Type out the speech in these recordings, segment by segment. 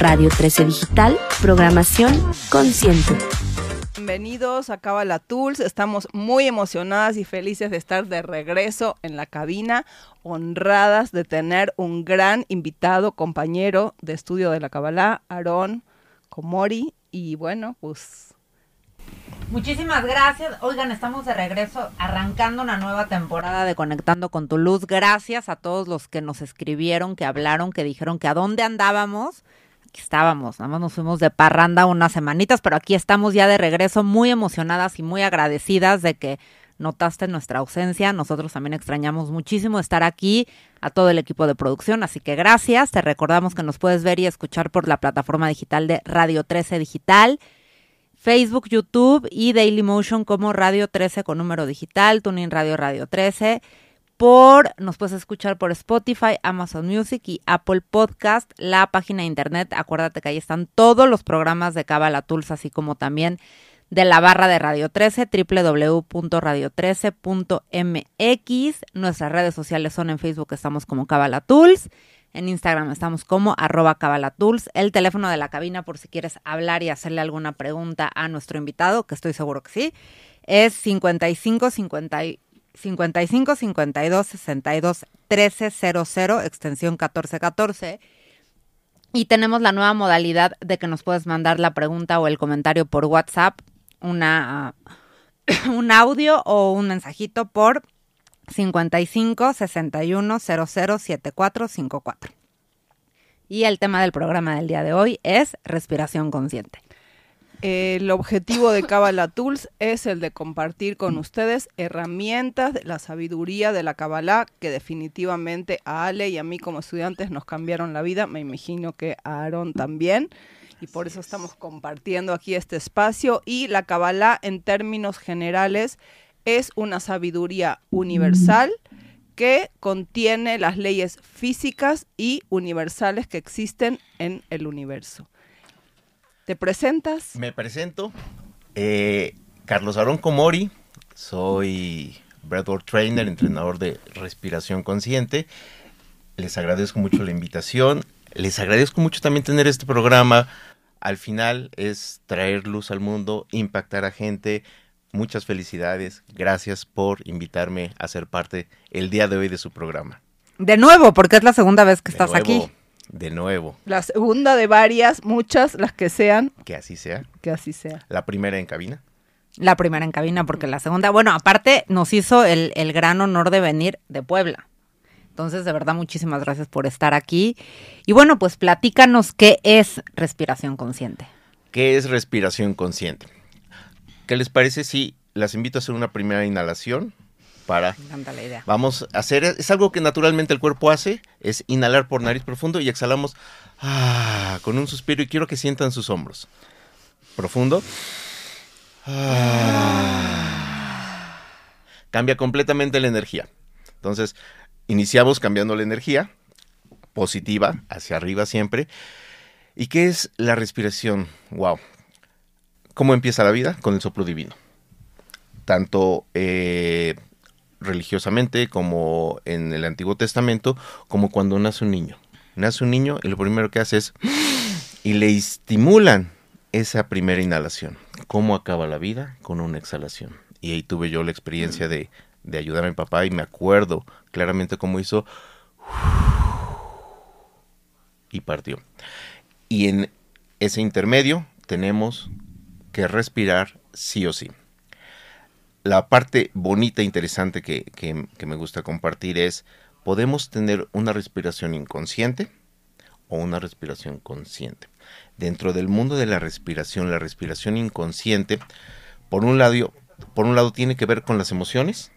Radio 13 Digital, programación consciente. Bienvenidos a Cabala Tools. Estamos muy emocionadas y felices de estar de regreso en la cabina, honradas de tener un gran invitado, compañero de estudio de la Kabbalah, Aarón Komori. Y bueno, pues Muchísimas gracias. Oigan, estamos de regreso arrancando una nueva temporada de Conectando con tu Luz. Gracias a todos los que nos escribieron, que hablaron, que dijeron que a dónde andábamos. Aquí estábamos, nada más nos fuimos de parranda unas semanitas, pero aquí estamos ya de regreso muy emocionadas y muy agradecidas de que notaste nuestra ausencia. Nosotros también extrañamos muchísimo estar aquí, a todo el equipo de producción, así que gracias. Te recordamos que nos puedes ver y escuchar por la plataforma digital de Radio 13 Digital Facebook, YouTube y Dailymotion como Radio 13 con número digital, Tuning Radio Radio 13. Por, nos puedes escuchar por Spotify, Amazon Music y Apple Podcast, la página de internet. Acuérdate que ahí están todos los programas de Cabala Tools, así como también de la barra de Radio 13, www.radio13.mx. Nuestras redes sociales son en Facebook, estamos como Cabala Tools. En Instagram estamos como arroba cabalatools. El teléfono de la cabina por si quieres hablar y hacerle alguna pregunta a nuestro invitado, que estoy seguro que sí, es 55 50, 55 52 62 1300, extensión 1414. Y tenemos la nueva modalidad de que nos puedes mandar la pregunta o el comentario por WhatsApp, una, un audio o un mensajito por 55 61 00 7454. Y el tema del programa del día de hoy es respiración consciente. El objetivo de Kabbalah Tools es el de compartir con ustedes herramientas de la sabiduría de la Kabbalah que definitivamente a Ale y a mí como estudiantes nos cambiaron la vida, me imagino que a Aaron también, y por eso estamos compartiendo aquí este espacio. Y la Kabbalah en términos generales es una sabiduría universal que contiene las leyes físicas y universales que existen en el universo. ¿Te presentas? Me presento. Eh, Carlos Aarón Comori, soy breathwork trainer, entrenador de respiración consciente. Les agradezco mucho la invitación. Les agradezco mucho también tener este programa. Al final es traer luz al mundo, impactar a gente, muchas felicidades. Gracias por invitarme a ser parte el día de hoy de su programa. De nuevo, porque es la segunda vez que estás aquí. De nuevo. La segunda de varias, muchas, las que sean. Que así sea. Que así sea. La primera en cabina. La primera en cabina, porque la segunda, bueno, aparte nos hizo el, el gran honor de venir de Puebla. Entonces, de verdad, muchísimas gracias por estar aquí. Y bueno, pues platícanos qué es respiración consciente. ¿Qué es respiración consciente? ¿Qué les parece si las invito a hacer una primera inhalación? Para, la idea. Vamos a hacer, es algo que naturalmente el cuerpo hace, es inhalar por nariz profundo y exhalamos ah, con un suspiro y quiero que sientan sus hombros. Profundo. Ah. Cambia completamente la energía. Entonces, iniciamos cambiando la energía positiva hacia arriba siempre. ¿Y qué es la respiración? Wow, ¿Cómo empieza la vida? Con el soplo divino. Tanto eh, religiosamente como en el Antiguo Testamento, como cuando nace un niño. Nace un niño y lo primero que hace es... y le estimulan esa primera inhalación. ¿Cómo acaba la vida? Con una exhalación. Y ahí tuve yo la experiencia de, de ayudar a mi papá y me acuerdo claramente cómo hizo... y partió. Y en ese intermedio tenemos que respirar sí o sí. La parte bonita e interesante que, que, me gusta compartir es, podemos tener una respiración inconsciente o una respiración consciente. Dentro del mundo de la respiración, la respiración inconsciente, por un lado, por un lado tiene que ver con las emociones.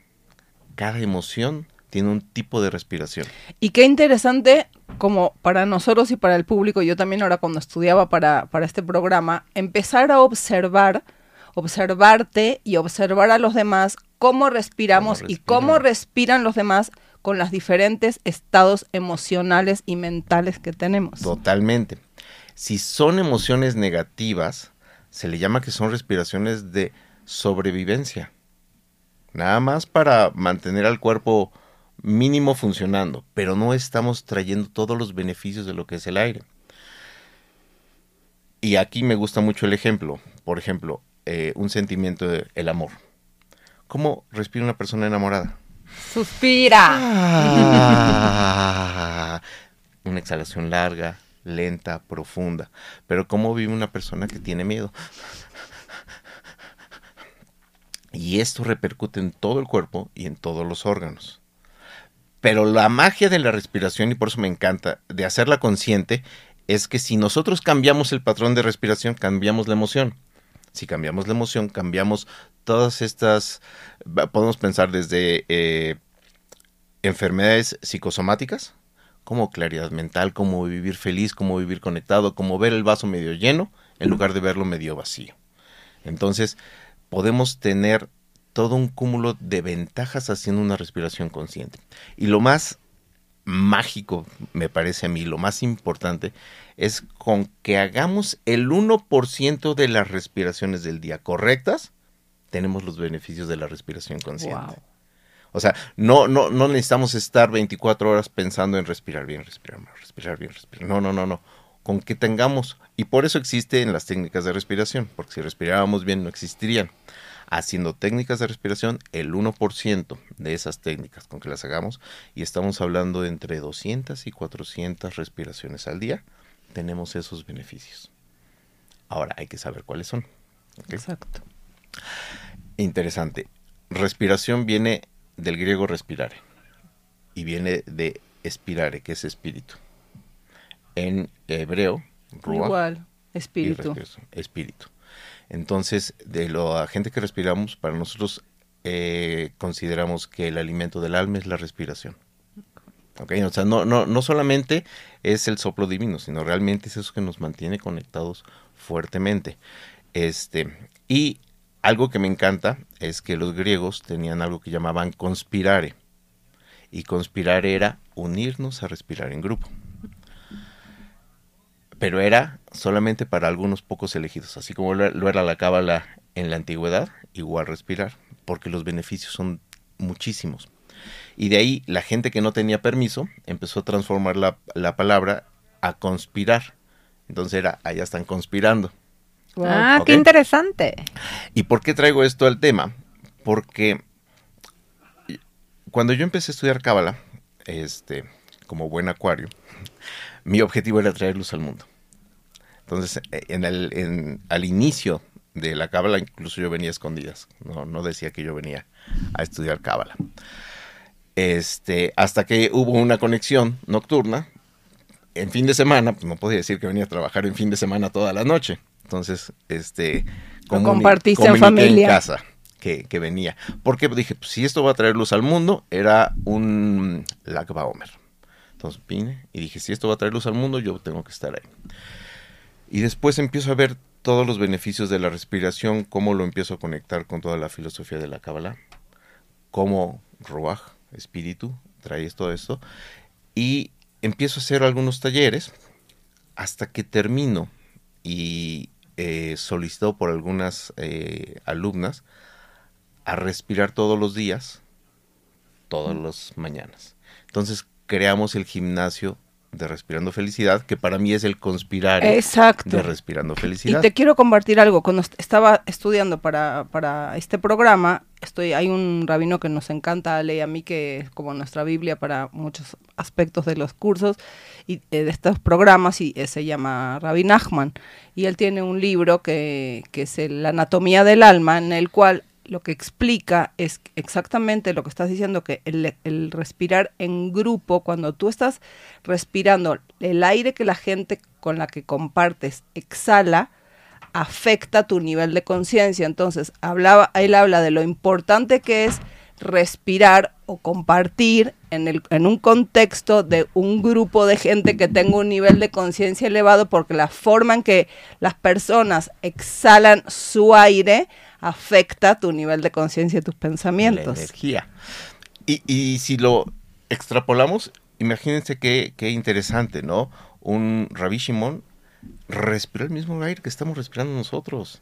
Cada emoción tiene un tipo de respiración. Y qué interesante, como para nosotros y para el público, yo también ahora cuando estudiaba para, para este programa, empezar a observar, observarte y observar a los demás cómo respiramos y cómo respiran los demás con los diferentes estados emocionales y mentales que tenemos. Totalmente. Si son emociones negativas, se le llama que son respiraciones de sobrevivencia. Nada más para mantener al cuerpo mínimo funcionando, pero no estamos trayendo todos los beneficios de lo que es el aire. Y aquí me gusta mucho el ejemplo. Por ejemplo, eh, un sentimiento, de, el amor. ¿Cómo respira una persona enamorada? Suspira. Ah, una exhalación larga, lenta, profunda. Pero ¿cómo vive una persona que tiene miedo? Y esto repercute en todo el cuerpo y en todos los órganos. Pero la magia de la respiración, y por eso me encanta, de hacerla consciente, es que si nosotros cambiamos el patrón de respiración, cambiamos la emoción. Si cambiamos la emoción, cambiamos todas estas, podemos pensar desde eh, enfermedades psicosomáticas, como claridad mental, como vivir feliz, como vivir conectado, como ver el vaso medio lleno en lugar de verlo medio vacío. Entonces, podemos tener todo un cúmulo de ventajas haciendo una respiración consciente. Y lo más mágico, me parece a mí, lo más importante, es con que hagamos el 1% de las respiraciones del día correctas, tenemos los beneficios de la respiración consciente. O sea, no, no, no necesitamos estar 24 horas pensando en respirar bien, respirar mal, respirar bien, respirar. No, no, no, no. Con que tengamos, y por eso existen las técnicas de respiración, porque si respirábamos bien no existirían haciendo técnicas de respiración, el 1% de esas técnicas con que las hagamos, y estamos hablando de entre 200 y 400 respiraciones al día, tenemos esos beneficios. Ahora hay que saber cuáles son. Exacto. Interesante. Respiración viene del griego respirare y viene de espirare, que es espíritu. En hebreo, Igual, espíritu. Espíritu. Entonces, de la gente que respiramos, para nosotros eh, consideramos que el alimento del alma es la respiración. Okay, o sea, no, no, no solamente es el soplo divino, sino realmente es eso que nos mantiene conectados fuertemente. Este, y algo que me encanta es que los griegos tenían algo que llamaban conspirare. Y conspirar era unirnos a respirar en grupo pero era solamente para algunos pocos elegidos, así como lo era la cábala en la antigüedad, igual respirar, porque los beneficios son muchísimos. Y de ahí la gente que no tenía permiso empezó a transformar la, palabra a conspirar. Entonces era, allá están conspirando. Ah, qué interesante. ¿Y por qué traigo esto al tema? Porque cuando yo empecé a estudiar cábala, este, como buen acuario, mi objetivo era traer luz al mundo. Entonces, eh, en el, al inicio de la cábala, incluso yo venía a escondidas. No, no decía que yo venía a estudiar cábala. Este, hasta que hubo una conexión nocturna. En fin de semana, pues no podía decir que venía a trabajar en fin de semana toda la noche. Entonces, este, compartiste en familia. En casa que, que, venía. Porque dije, pues, si esto va a traer luz al mundo, era un Lag Baomer. Entonces vine y dije, si esto va a traer luz al mundo, yo tengo que estar ahí. Y después empiezo a ver todos los beneficios de la respiración, cómo lo empiezo a conectar con toda la filosofía de la Kabbalah, cómo Ruach, espíritu, trae todo esto. Y empiezo a hacer algunos talleres hasta que termino y eh, solicitado por algunas eh, alumnas a respirar todos los días, todas las mañanas. Entonces creamos el gimnasio de Respirando Felicidad, que para mí es el conspirar Exacto. de Respirando Felicidad. Y te quiero compartir algo. Cuando estaba estudiando para, para este programa, estoy, hay un rabino que nos encanta, Ale y a mí, que es como nuestra Biblia para muchos aspectos de los cursos y eh, de estos programas, y eh, se llama Rabbi Nachman. Y él tiene un libro que, que es La anatomía del alma, en el cual lo que explica es exactamente lo que estás diciendo, que el, respirar en grupo, cuando tú estás respirando, el aire que la gente con la que compartes exhala, afecta tu nivel de conciencia. Entonces, hablaba, él habla de lo importante que es respirar o compartir en, el, en un contexto de un grupo de gente que tenga un nivel de conciencia elevado, porque la forma en que las personas exhalan su aire afecta tu nivel de conciencia y tus pensamientos. La energía. Y, y, si lo extrapolamos, imagínense qué, qué interesante, ¿no? Un Rabbi Shimon respira el mismo aire que estamos respirando nosotros.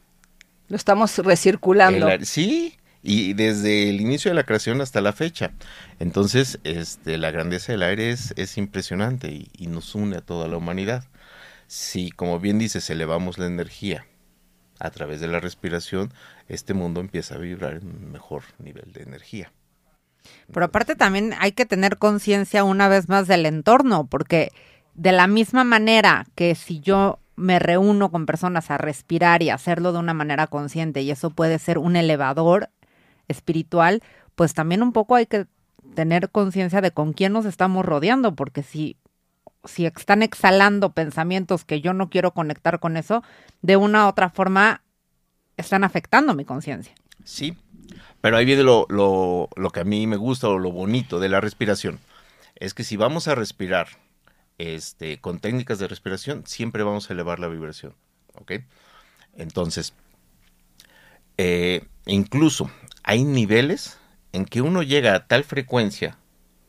Lo estamos recirculando. sí, y desde el inicio de la creación hasta la fecha. Entonces, este, la grandeza del aire es, es impresionante y, y, nos une a toda la humanidad. Si, como bien dices, elevamos la energía a través de la respiración, este mundo empieza a vibrar en un mejor nivel de energía. Pero aparte también hay que tener conciencia una vez más del entorno, porque de la misma manera que si yo me reúno con personas a respirar y hacerlo de una manera consciente y eso puede ser un elevador espiritual, pues también un poco hay que tener conciencia de con quién nos estamos rodeando, porque si si están exhalando pensamientos que yo no quiero conectar con eso, de una u otra forma están afectando mi conciencia. Sí, pero ahí viene lo, lo, lo, que a mí me gusta o lo bonito de la respiración. Es que si vamos a respirar este, con técnicas de respiración, siempre vamos a elevar la vibración. ¿Ok? Entonces, eh, incluso hay niveles en que uno llega a tal frecuencia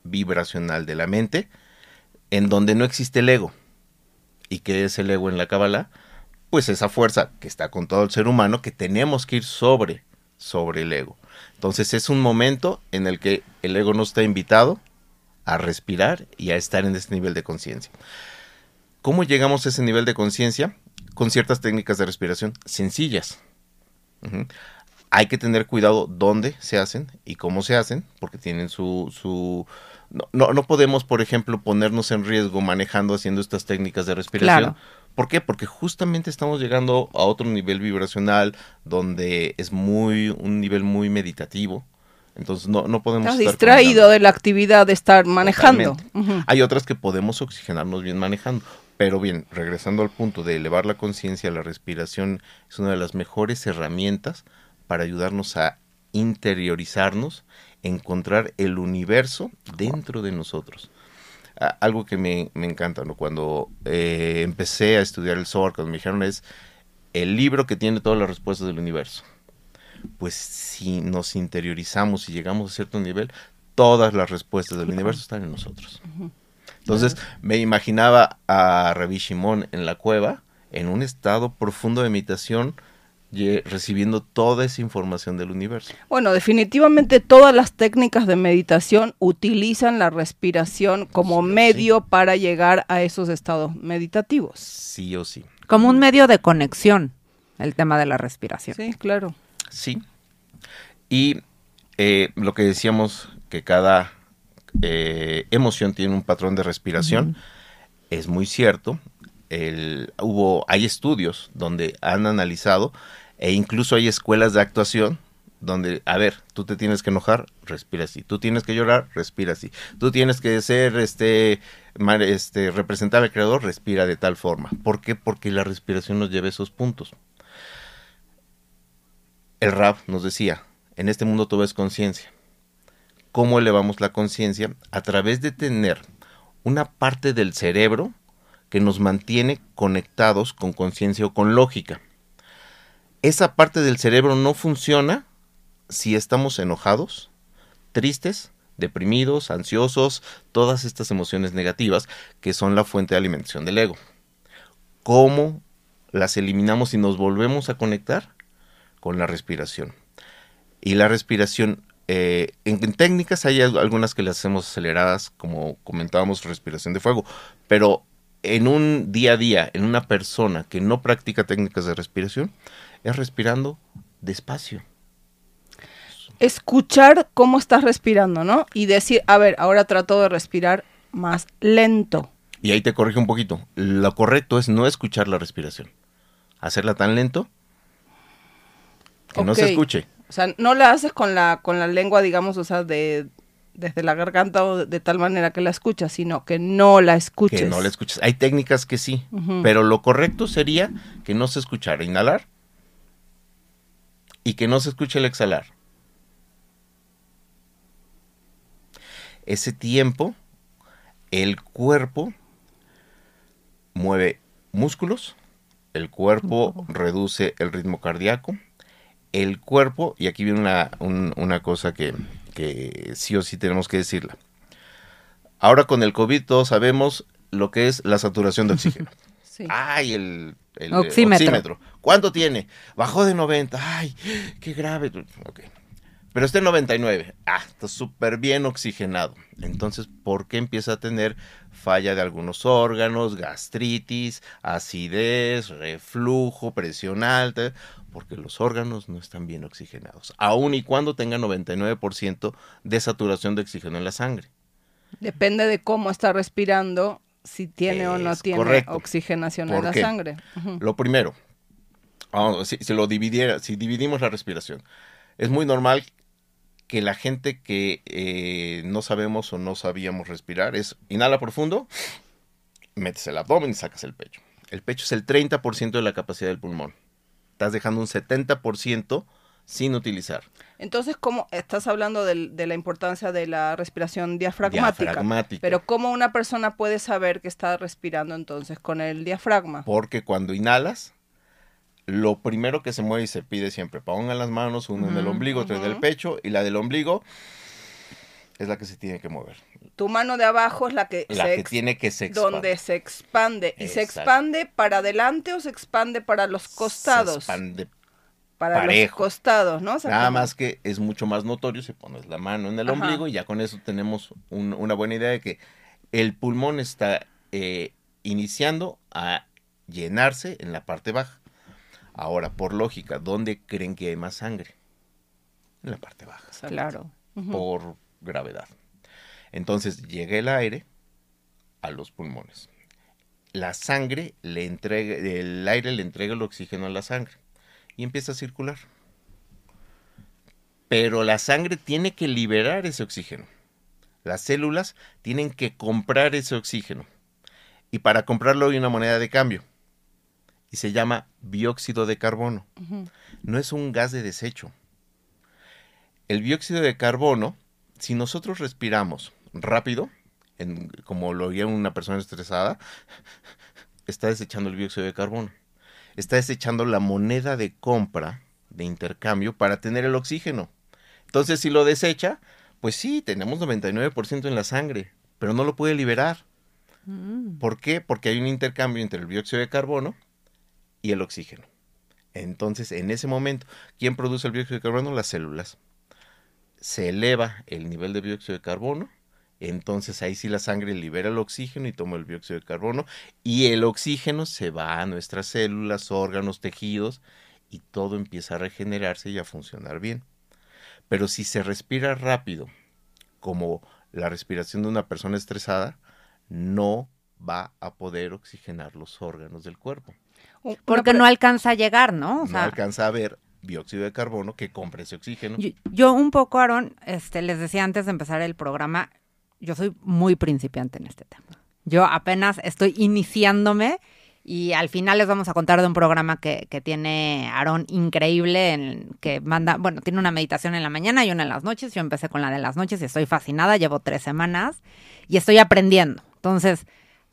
vibracional de la mente en donde no existe el ego. ¿Y qué es el ego en la Kabbalah? Pues esa fuerza que está con todo el ser humano que tenemos que ir sobre, sobre el ego. Entonces es un momento en el que el ego no está invitado a respirar y a estar en ese nivel de conciencia. ¿Cómo llegamos a ese nivel de conciencia? Con ciertas técnicas de respiración sencillas. Hay que tener cuidado dónde se hacen y cómo se hacen, porque tienen su... su no, no, no, podemos, por ejemplo, ponernos en riesgo manejando, haciendo estas técnicas de respiración. Claro. ¿Por qué? Porque justamente estamos llegando a otro nivel vibracional donde es muy un nivel muy meditativo. Entonces no, no podemos Estás estar distraído de la actividad de estar manejando. Uh -huh. Hay otras que podemos oxigenarnos bien manejando. Pero bien, regresando al punto de elevar la conciencia, la respiración es una de las mejores herramientas para ayudarnos a interiorizarnos, encontrar el universo dentro de nosotros. Algo que me, me encanta, ¿no? Cuando eh, empecé a estudiar el Zohar, cuando me dijeron es el libro que tiene todas las respuestas del universo pues si nos interiorizamos y llegamos a cierto nivel, todas las respuestas del universo están en nosotros. Entonces me imaginaba a Rabbi Shimon en la cueva, en un estado profundo de meditación, recibiendo toda esa información del universo. Bueno, definitivamente todas las técnicas de meditación utilizan la respiración como sí, medio sí. para llegar a esos estados meditativos. Sí o sí. Como un medio de conexión, el tema de la respiración. Sí, claro. Sí. Y eh, lo que decíamos, que cada eh, emoción tiene un patrón de respiración, uh -huh. es muy cierto. El, hubo, hay estudios donde han analizado e incluso hay escuelas de actuación donde, a ver, tú te tienes que enojar, respira así. Tú tienes que llorar, respira así. Tú tienes que ser, este, este, representar al creador, respira de tal forma. ¿Por qué? Porque la respiración nos lleva a esos puntos el Rab nos decía, en este mundo todo es conciencia. ¿Cómo elevamos la conciencia? A través de tener una parte del cerebro que nos mantiene conectados con conciencia o con lógica. Esa parte del cerebro no funciona si estamos enojados, tristes, deprimidos, ansiosos, todas estas emociones negativas que son la fuente de alimentación del ego. ¿Cómo las eliminamos y nos volvemos a conectar? con la respiración. Y la respiración, eh, en, en, técnicas hay algunas que las hacemos aceleradas, como comentábamos, respiración de fuego, pero en un día a día, en una persona que no practica técnicas de respiración, es respirando despacio. Escuchar cómo estás respirando, ¿no? Y decir, a ver, ahora trato de respirar más lento. Y ahí te corrige un poquito. Lo correcto es no escuchar la respiración. Hacerla tan lento que okay. no se escuche. O sea, no la haces con la, con la lengua, digamos, o sea, de desde la garganta o de, tal manera que la escuchas, sino que no la escuches. Que no la escuches. Hay técnicas que sí, uh -huh. pero lo correcto sería que no se escuchara inhalar y que no se escuche el exhalar. Ese tiempo, el cuerpo mueve músculos, el cuerpo reduce el ritmo cardíaco, el cuerpo, y aquí viene una, un, una cosa que, que, sí o sí tenemos que decirla. Ahora con el COVID todos sabemos lo que es la saturación de oxígeno. Sí. Ay, el, el oxímetro. oxímetro. ¿Cuánto tiene? Bajó de 90. Ay, qué grave. Okay. Pero este 99, ah, está súper bien oxigenado. Entonces, ¿por qué empieza a tener falla de algunos órganos, gastritis, acidez, reflujo, presión alta? Porque los órganos no están bien oxigenados, aun y cuando tenga 99% de saturación de oxígeno en la sangre. Depende de cómo está respirando, si tiene o no tiene correcto. oxigenación ¿Por en la sangre. Lo primero, vamos, si, si lo dividiera, si dividimos la respiración, es muy normal que la gente que eh, no sabemos o no sabíamos respirar es inhala profundo, metes el abdomen y sacas el pecho. El pecho es el 30% de la capacidad del pulmón. Estás dejando un 70% sin utilizar. Entonces, ¿cómo estás hablando del- de, la importancia de la respiración diafragmática? Diafragmática. Pero ¿cómo una persona puede saber que está respirando entonces con el diafragma? Porque cuando inhalas, lo primero que se mueve y se pide siempre, pongan las manos, una en el ombligo, otra en el ujú. pecho, y la del ombligo es la que se tiene que mover. Tu mano de abajo es la que La se que tiene que se expande. donde se expande y se expande para adelante o se expande para los costados. Se expande. Para los costados, ¿no? O sea, Nada como- más que es mucho más notorio si pones la mano en el Ajá. ombligo y ya con eso tenemos un- una buena idea de que el pulmón está eh, iniciando a llenarse en la parte baja. Ahora, por lógica, ¿dónde creen que hay más sangre? En la parte baja. Claro. Por gravedad. Entonces llega el aire a los pulmones. La sangre le entrega, el aire le entrega el oxígeno a la sangre y empieza a circular. Pero la sangre tiene que liberar ese oxígeno. Las células tienen que comprar ese oxígeno. Y para comprarlo hay una moneda de cambio. Y se llama dióxido de carbono no es un gas de desecho. El dióxido de carbono, si nosotros respiramos rápido, en- como lo haría una persona estresada, está desechando el dióxido de carbono. Está desechando la moneda de compra, de intercambio, para tener el oxígeno. Entonces, si lo desecha, pues sí, tenemos 99% en la sangre, pero no lo puede liberar. Mm. ¿Por qué? Porque hay un intercambio entre el dióxido de carbono y el oxígeno. Entonces, en ese momento, ¿quién produce el dióxido de carbono? Las células. Se eleva el nivel de dióxido de carbono, entonces ahí sí la sangre libera el oxígeno y toma el dióxido de carbono, y el oxígeno se va a nuestras células, órganos, tejidos, y todo empieza a regenerarse y a funcionar bien. Pero si se respira rápido, como la respiración de una persona estresada, no va a poder oxigenar los órganos del cuerpo. Porque no alcanza a llegar, ¿no? O no alcanza a ver dióxido de carbono que compre ese oxígeno. yo, yo un poco, Aaron, este, les decía antes de empezar el programa, yo soy muy principiante en este tema. Yo apenas estoy iniciándome y al final les vamos a contar de un programa que, que tiene Aarón increíble, en, que manda, bueno, tiene una meditación en la mañana y una en las noches. Yo empecé con la de las noches y estoy fascinada, llevo tres semanas y estoy aprendiendo. Entonces,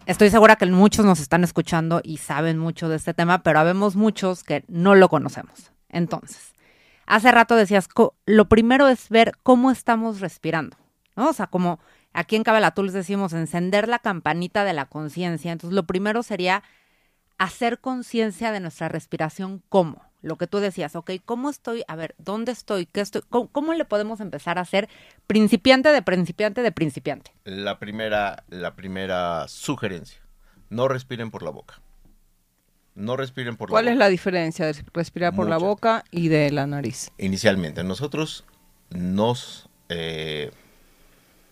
estoy segura que muchos nos están escuchando y saben mucho de este tema, pero habemos muchos que no lo conocemos. Entonces, hace rato decías, lo primero es ver cómo estamos respirando, ¿no? O sea, como aquí en Cabalatools decimos encender la campanita de la conciencia. Entonces, lo primero sería hacer conciencia de nuestra respiración, ¿cómo? Lo que tú decías, ok, ¿cómo estoy? A ver, ¿dónde estoy? ¿Qué estoy? ¿Cómo, cómo le podemos empezar a hacer principiante de principiante de principiante? La primera, la primera sugerencia, no respiren por la boca. No respiren por ¿Cuál la es boca. la diferencia de respirar por la boca y de la nariz? Inicialmente, nosotros nos eh,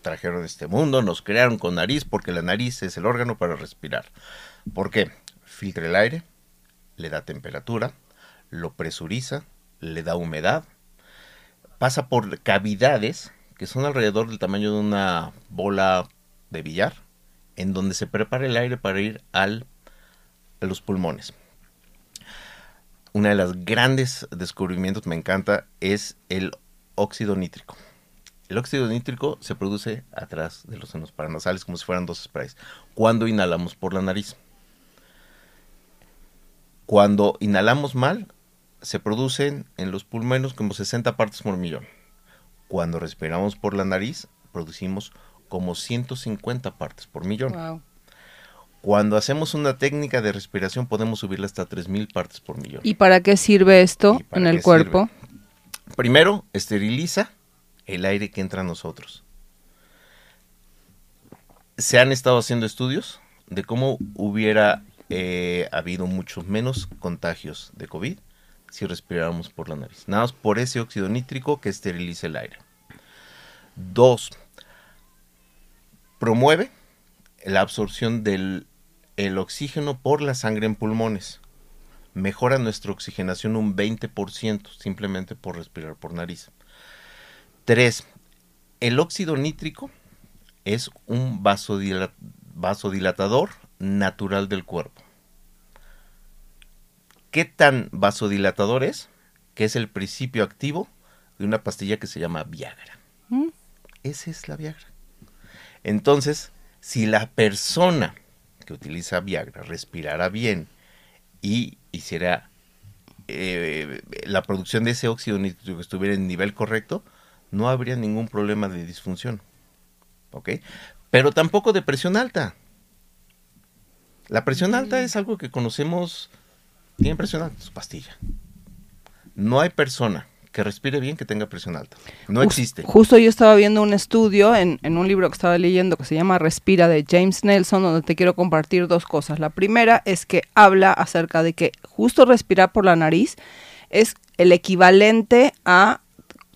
trajeron este mundo, nos crearon con nariz, porque la nariz es el órgano para respirar. ¿Por qué? Filtra el aire, le da temperatura, lo presuriza, le da humedad, pasa por cavidades que son alrededor del tamaño de una bola de billar, en donde se prepara el aire para ir al, a los pulmones. Una de las grandes descubrimientos, me encanta, es el óxido nítrico. El óxido nítrico se produce atrás de los senos paranasales como si fueran dos sprays, cuando inhalamos por la nariz. Cuando inhalamos mal, se producen en los pulmones como 60 partes por millón. Cuando respiramos por la nariz, producimos como 150 partes por millón. Wow. Cuando hacemos una técnica de respiración podemos subirla hasta 3000 partes por millón. ¿Y para qué sirve esto ¿Y para en el cuerpo? Primero, esteriliza el aire que entra a nosotros. Se han estado haciendo estudios de cómo hubiera eh, habido muchos menos contagios de COVID si respiráramos por la nariz. Nada más por ese óxido nítrico que esteriliza el aire. Dos, promueve la absorción del el oxígeno por la sangre en pulmones. Mejora nuestra oxigenación un 20% simplemente por respirar por nariz. Tres, el óxido nítrico es un vasodilatador natural del cuerpo. ¿Qué tan vasodilatador es? Que es el principio activo de una pastilla que se llama Viagra. ¿Mm? Esa es la Viagra. Entonces, si la persona que utiliza Viagra respirara bien y hiciera eh, la producción de ese óxido nítrico que estuviera en nivel correcto, no habría ningún problema de disfunción. ¿Ok? Pero tampoco de presión alta. La presión alta es algo que conocemos. Tiene presión alta, su pastilla. No hay persona que respire bien que tenga presión alta. No existe. Justo yo estaba viendo un estudio en, en un libro que estaba leyendo que se llama Respira de James Nelson, donde te quiero compartir dos cosas. La primera es que habla acerca de que justo respirar por la nariz es el equivalente a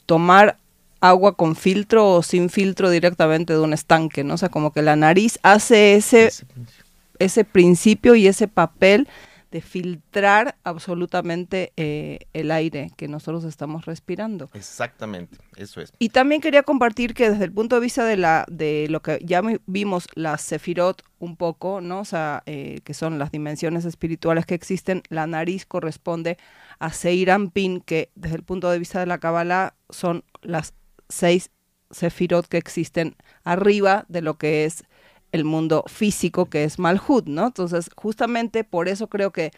tomar agua con filtro o sin filtro directamente de un estanque, ¿no? O sea, como que la nariz hace ese, Ese principio. ese principio y ese papel de filtrar absolutamente eh, el aire que nosotros estamos respirando. Exactamente, eso es. Y también quería compartir que desde el punto de vista de la de lo que ya vimos la Sefirot un poco, ¿no? O sea, eh, que son las dimensiones espirituales que existen, la nariz corresponde a Seir Anpin, que desde el punto de vista de la Kabbalah son las seis Sefirot que existen arriba de lo que es el mundo físico, que es Malhut, ¿no? Entonces, justamente por eso creo que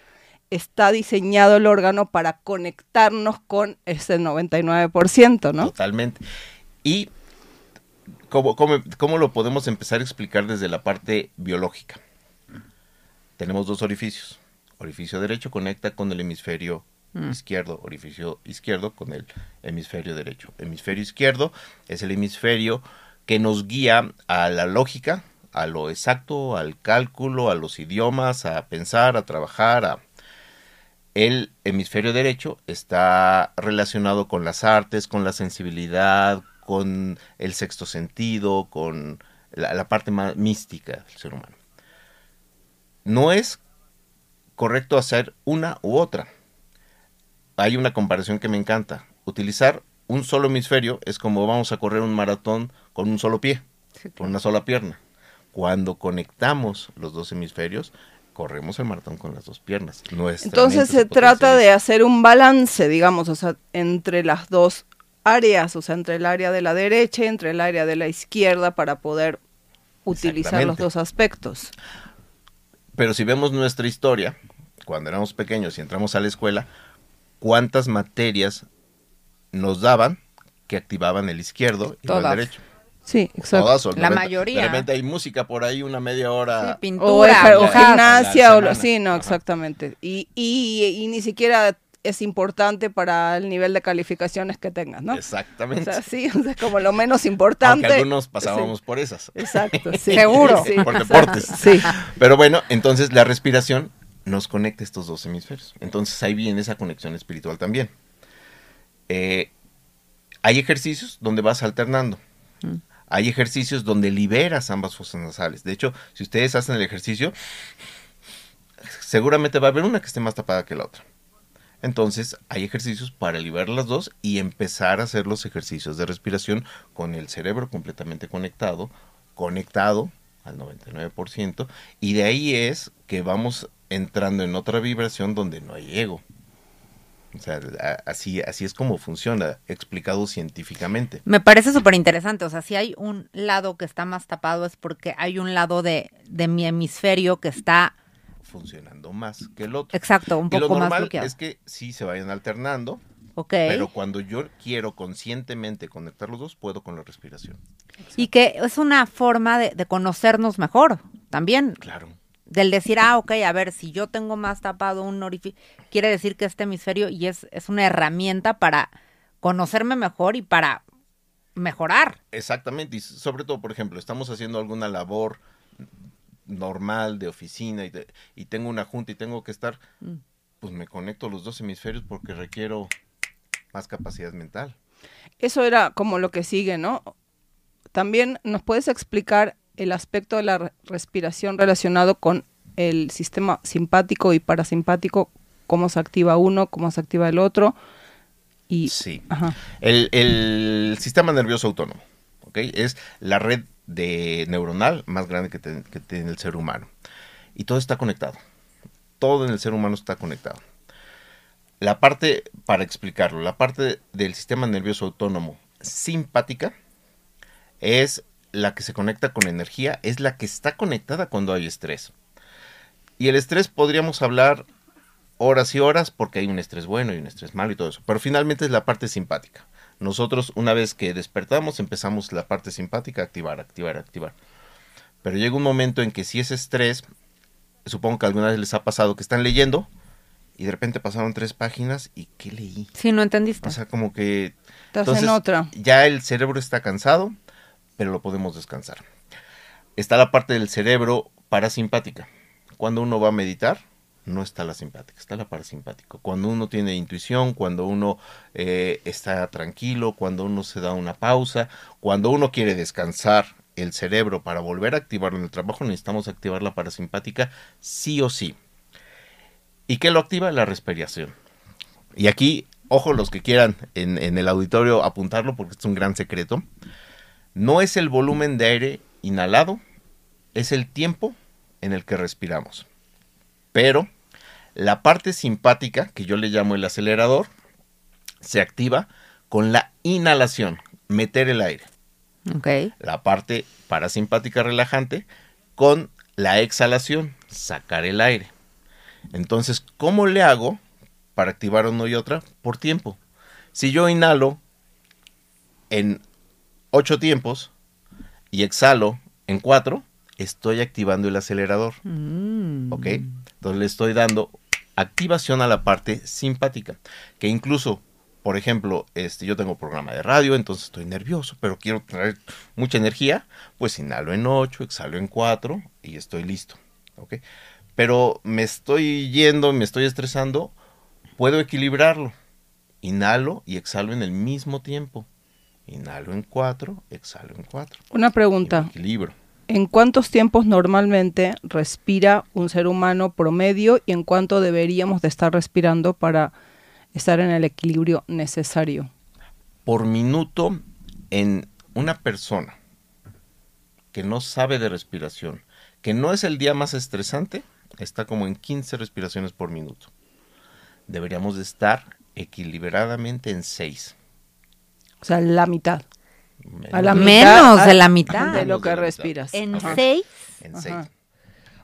está diseñado el órgano para conectarnos con ese 99%, ¿no? Totalmente. Y ¿cómo, cómo, cómo lo podemos empezar a explicar desde la parte biológica? Tenemos dos orificios. Orificio derecho conecta con el hemisferio izquierdo, orificio izquierdo con el hemisferio derecho. Hemisferio izquierdo es el hemisferio que nos guía a la lógica, a lo exacto, al cálculo, a los idiomas, a pensar, a trabajar, el hemisferio derecho está relacionado con las artes, con la sensibilidad, con el sexto sentido, con la, la parte más mística del ser humano. No es correcto hacer una u otra. Hay una comparación que me encanta. Utilizar un solo hemisferio es como vamos a correr un maratón con un solo pie, con una sola pierna. Cuando conectamos los dos hemisferios, corremos el maratón con las dos piernas. Nuestra Entonces se trata de hacer un balance, digamos, o sea, entre las dos áreas, o sea, entre el área de la derecha y entre el área de la izquierda para poder utilizar los dos aspectos. Pero si vemos nuestra historia, cuando éramos pequeños y entramos a la escuela, ¿cuántas materias nos daban que activaban el izquierdo y no Todas. el derecho? Sí, exacto. Todas, o La mayoría. De repente hay música por ahí, una media Sí, hora. O, pintura, o gimnasia, o sí, no, Ajá. exactamente. Y, y, y ni siquiera es importante para el nivel de calificaciones que tengas, ¿no? O Exactamente. sea, sí, o sea, es como lo menos Aunque importante. algunos pasábamos por esas. Exacto, sí. Seguro. Sí, Por deportes. Sí. Pero bueno, entonces la respiración nos conecta estos dos hemisferios. Entonces ahí viene esa conexión espiritual también. Eh, hay ejercicios donde vas alternando. Mm. Hay ejercicios donde liberas ambas fosas nasales. De hecho, si ustedes hacen el ejercicio, seguramente va a haber una que esté más tapada que la otra. Entonces, hay ejercicios para liberar las dos y empezar a hacer los ejercicios de respiración con el cerebro completamente conectado, conectado al 99%, y de ahí es que vamos entrando en otra vibración donde no hay ego. O sea, así, así es como funciona, explicado científicamente. Me parece súper interesante. O sea, si hay un lado que está más tapado es porque hay un lado de, de mi hemisferio que está, Funcionando más que el otro. exacto, un y lo poco más normal bloqueado. es que sí se vayan alternando, ok. pero cuando yo quiero conscientemente conectar los dos, puedo con la respiración. Y que es una forma de, de conocernos mejor también. Claro. Del decir, ah, ok, a ver, si yo tengo más tapado un orificio, quiere decir que este hemisferio y es, es una herramienta para conocerme mejor y para mejorar. Exactamente, y sobre todo, por ejemplo, estamos haciendo alguna labor normal de oficina y, de- y tengo una junta y tengo que estar, Mm. pues me conecto a los dos hemisferios porque requiero más capacidad mental. Eso era como lo que sigue, ¿no? También nos puedes explicar el aspecto de la re- respiración relacionado con el sistema simpático y parasimpático, cómo se activa uno, cómo se activa el otro. Y, Sí. Ajá. El, el sistema nervioso autónomo, ¿ok? Es la red de neuronal más grande que, te- que tiene el ser humano. Y todo está conectado. Todo en el ser humano está conectado. La parte, para explicarlo, la parte del sistema nervioso autónomo simpática es la que se conecta con energía, es la que está conectada cuando hay estrés. Y el estrés podríamos hablar horas y horas porque hay un estrés bueno y un estrés malo y todo eso. Pero finalmente es la parte simpática. Nosotros una vez que despertamos empezamos la parte simpática a activar, activar, activar. Pero llega un momento en que si es estrés, supongo que alguna vez les ha pasado que están leyendo y de repente pasaron tres páginas y ¿qué leí? Sí, no entendiste. O sea, como que entonces, en otra. ya el cerebro está cansado, pero lo podemos descansar. Está la parte del cerebro parasimpática. Cuando uno va a meditar, no está la simpática, está la parasimpática. Cuando uno tiene intuición, cuando uno eh, está tranquilo, cuando uno se da una pausa, cuando uno quiere descansar el cerebro para volver a activarlo en el trabajo, necesitamos activar la parasimpática sí o sí. ¿Y qué lo activa? La respiración. Y aquí, ojo los que quieran en, en el auditorio apuntarlo porque es un gran secreto. No es el volumen de aire inhalado, es el tiempo en el que respiramos. Pero la parte simpática, que yo le llamo el acelerador, se activa con la inhalación, meter el aire. La parte parasimpática relajante con la exhalación, sacar el aire. Entonces, ¿cómo le hago para activar una y otra? Por tiempo. Si yo inhalo en ocho tiempos y exhalo en cuatro, estoy activando el acelerador. Mm. ¿Ok? Entonces le estoy dando activación a la parte simpática. Que incluso, por ejemplo, este, yo tengo programa de radio, entonces estoy nervioso, pero quiero traer mucha energía, pues inhalo en 8, exhalo en 4 y estoy listo. ¿Ok? Pero me estoy yendo, me estoy estresando, puedo equilibrarlo. Inhalo y exhalo en el mismo tiempo. Inhalo en 4, exhalo en 4. Una pregunta. Equilibrio. ¿En cuántos tiempos normalmente respira un ser humano promedio y en cuánto deberíamos de estar respirando para estar en el equilibrio necesario? por minuto en una persona que no sabe de respiración, que no es el día más estresante, está como en 15 respiraciones por minuto. Deberíamos de estar equilibradamente en 6. O sea, la mitad. A la Menos mitad, de la mitad. De lo Menos que respiras. En Ajá. seis. En Ajá.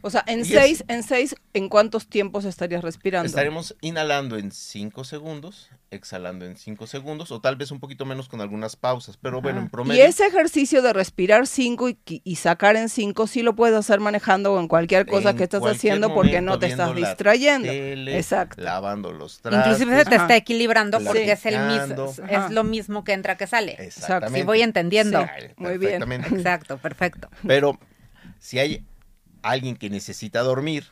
6. O sea, en Y es- seis, en seis, ¿en cuántos tiempos estarías respirando? Estaremos inhalando en 5 segundos, exhalando en 5 segundos, o tal vez un poquito menos con algunas pausas, pero bueno, en Y promedio. ese ejercicio de respirar cinco y, qui- y sacar en cinco, sí lo puedes hacer manejando o en cualquier cosa en que estés haciendo porque no te estás distrayendo. tele, Exacto. Lavando los trastes. Inclusive se te Ajá. está equilibrando porque Sí. es el mismo, es lo mismo que entra que sale. Exactamente. Sí, voy entendiendo. Sí. Muy bien. Exacto, perfecto. Pero si hay alguien que necesita dormir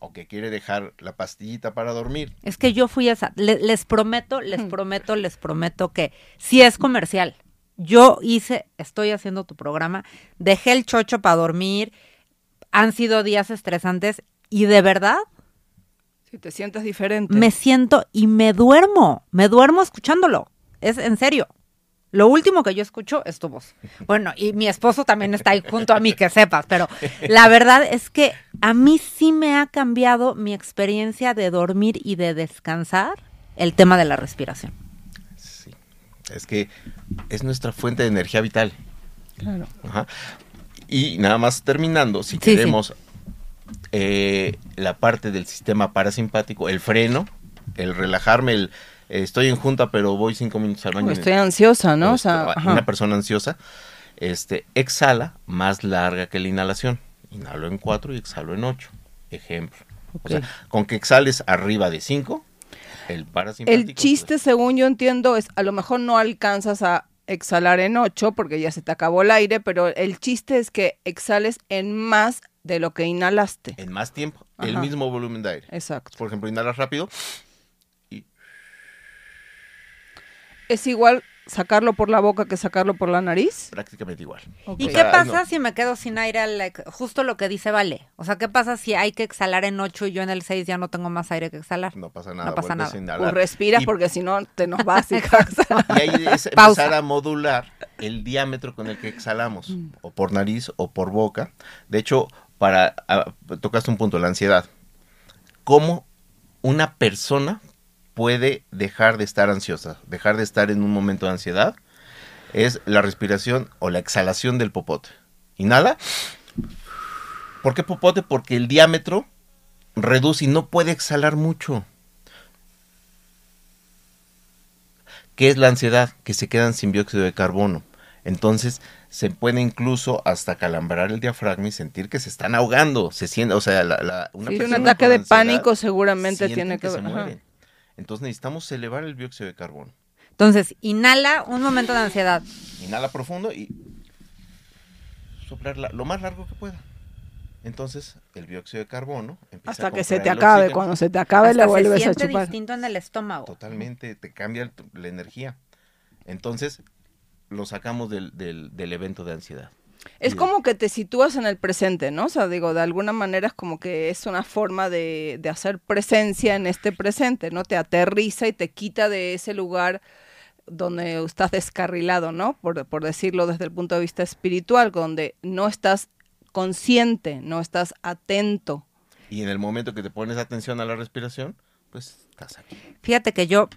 o que quiere dejar la pastillita para dormir, Es que yo fui esa. Le- les prometo, les prometo, les prometo que si es comercial. Yo hice, estoy haciendo tu programa, dejé el chocho para dormir. Han sido días estresantes y de verdad Si te sientes diferente. me siento y me duermo. Me duermo escuchándolo. Es en serio. Lo último que yo escucho es tu voz. Bueno, y mi esposo también está ahí junto a mí, que sepas, pero la verdad es que a mí sí me ha cambiado mi experiencia de dormir y de descansar el tema de la respiración. sí, es que es nuestra fuente de energía vital. Claro. Ajá. Y nada más terminando, si Sí, queremos eh, la parte del sistema parasimpático, el freno, el relajarme, el eh, estoy en junta pero voy cinco minutos al baño. Estoy ansiosa, ¿no? o sea, ajá. una persona ansiosa, este, exhala más larga que la inhalación. Inhalo en 4 y exhalo en 8. Ejemplo. Ok. O sea, con que exhales arriba de 5, el. El chiste, según yo entiendo, es a lo mejor no alcanzas a exhalar en 8 porque ya se te acabó el aire, pero el chiste es que exhales en más de lo que inhalaste. En más tiempo, el mismo volumen de aire. Exacto. Por ejemplo, inhalas rápido, ¿Es igual sacarlo por la boca que sacarlo por la nariz? prácticamente igual. ¿Y O qué sea, pasa no. si me quedo sin aire? al justo lo que dice Vale. O sea, ¿qué pasa si hay que exhalar en 8 y yo en el 6 ya no tengo más aire que exhalar? No pasa nada. No pasa nada. a. Pues respiras Y- porque si no te nos vas y. Y ahí es Pausa. empezar a modular el diámetro con el que exhalamos, Mm. o por nariz o por boca. De hecho, para ah, tocaste un punto, la ansiedad. ¿Cómo una persona puede dejar de estar ansiosa, dejar de estar en un momento de ansiedad? Es la respiración o la exhalación del popote. Inhala. ¿Por qué popote? Porque el diámetro reduce y no puede exhalar mucho. ¿Qué es la ansiedad? Que se quedan sin dióxido de carbono. Entonces se puede incluso hasta calambrar el diafragma y sentir que se están ahogando. Se siente, o sea, la, la- una Sí, un ataque de ansiedad pánico seguramente tiene que se ver. Entonces necesitamos elevar el dióxido de carbono. Entonces, inhala un momento de ansiedad. Inhala profundo y soplarla lo más largo que pueda. Entonces el dióxido de carbono empieza Hasta a que se te acabe. oxígeno. Cuando se te acabe Hasta le vuelves se a siente chupar. distinto en el estómago. Totalmente, te cambia la energía. Entonces lo sacamos del, del- del evento de ansiedad. Es como que te sitúas en el presente, ¿no? O sea, digo, de alguna manera es como que es una forma de, de hacer presencia en este presente, ¿no? Te aterriza y te quita de ese lugar donde estás descarrilado, ¿no? Por, por decirlo desde el punto de vista espiritual, donde no estás consciente, no estás atento. Y en el momento que te pones atención a la respiración, pues estás aquí. Fíjate que yo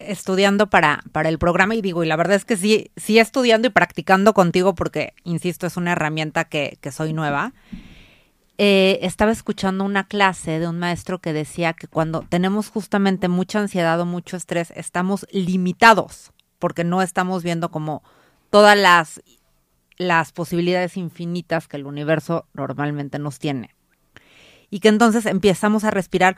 estudiando para, para el programa y digo, y la verdad es que sí, sí estudiando y practicando contigo porque, insisto, es una herramienta que, que soy nueva. eh, estaba escuchando una clase de un maestro que decía que cuando tenemos justamente mucha ansiedad o mucho estrés, estamos limitados porque no estamos viendo como todas las, las posibilidades infinitas que el universo normalmente nos tiene. Y que entonces empezamos a respirar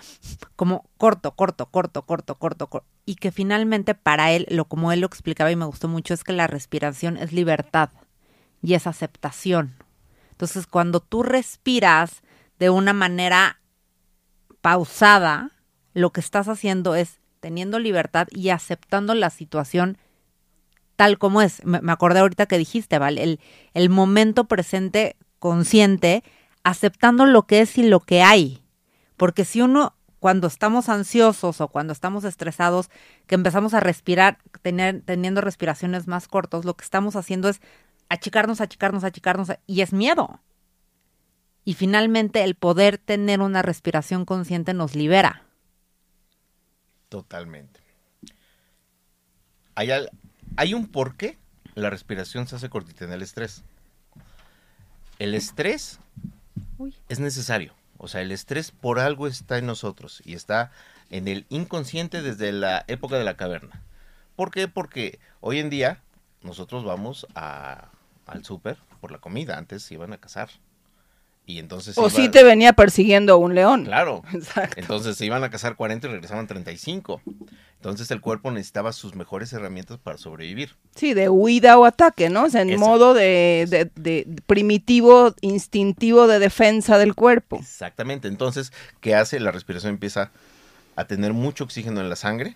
como corto, corto, corto, corto, corto, corto. Y que finalmente para él, lo como él lo explicaba y me gustó mucho, es que la respiración es libertad y es aceptación. Entonces, cuando tú respiras de una manera pausada, lo que estás haciendo es teniendo libertad y aceptando la situación tal como es. Me, acordé ahorita que dijiste, ¿vale? El, el momento presente consciente, aceptando lo que es y lo que hay. Porque si uno, cuando estamos ansiosos o cuando estamos estresados, que empezamos a respirar, tener, teniendo respiraciones más cortos, lo que estamos haciendo es achicarnos, achicarnos, achicarnos, y es miedo. Y finalmente el poder tener una respiración consciente nos libera. Totalmente. Hay, hay un por qué la respiración se hace cortita en el estrés. El estrés Uy. es necesario. O sea, el estrés por algo está en nosotros y está en el inconsciente desde la época de la caverna. ¿Por qué? Porque hoy en día nosotros vamos a- al súper por la comida. Antes se iban a cazar. Y entonces... O iba- si te venía persiguiendo un león. Claro. Exacto. Entonces se iban a cazar 40 y regresaban 35. Entonces el cuerpo necesitaba sus mejores herramientas para sobrevivir. Sí, de huida o ataque, ¿no? O sea, en Exacto. modo de, de- de primitivo, instintivo de defensa del cuerpo. Exactamente. Entonces, ¿qué hace? La respiración empieza a tener mucho oxígeno en la sangre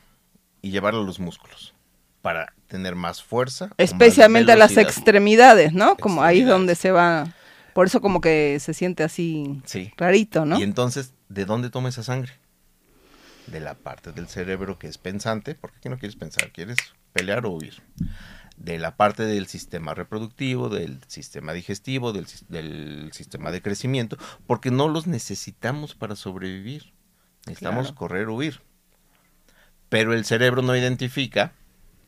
y llevarlo a los músculos para tener más fuerza. más Especialmente a las extremidades, ¿no? Como ahí es donde se va. Por eso como que se siente así Sí. rarito, ¿no? Y entonces, ¿de dónde toma esa sangre? De la parte del cerebro que es pensante, porque aquí no quieres pensar, quieres pelear o huir. De la parte del sistema reproductivo, del sistema digestivo, del, sis- del sistema de crecimiento, porque no los necesitamos para sobrevivir. Necesitamos Claro. correr o huir. Pero el cerebro no identifica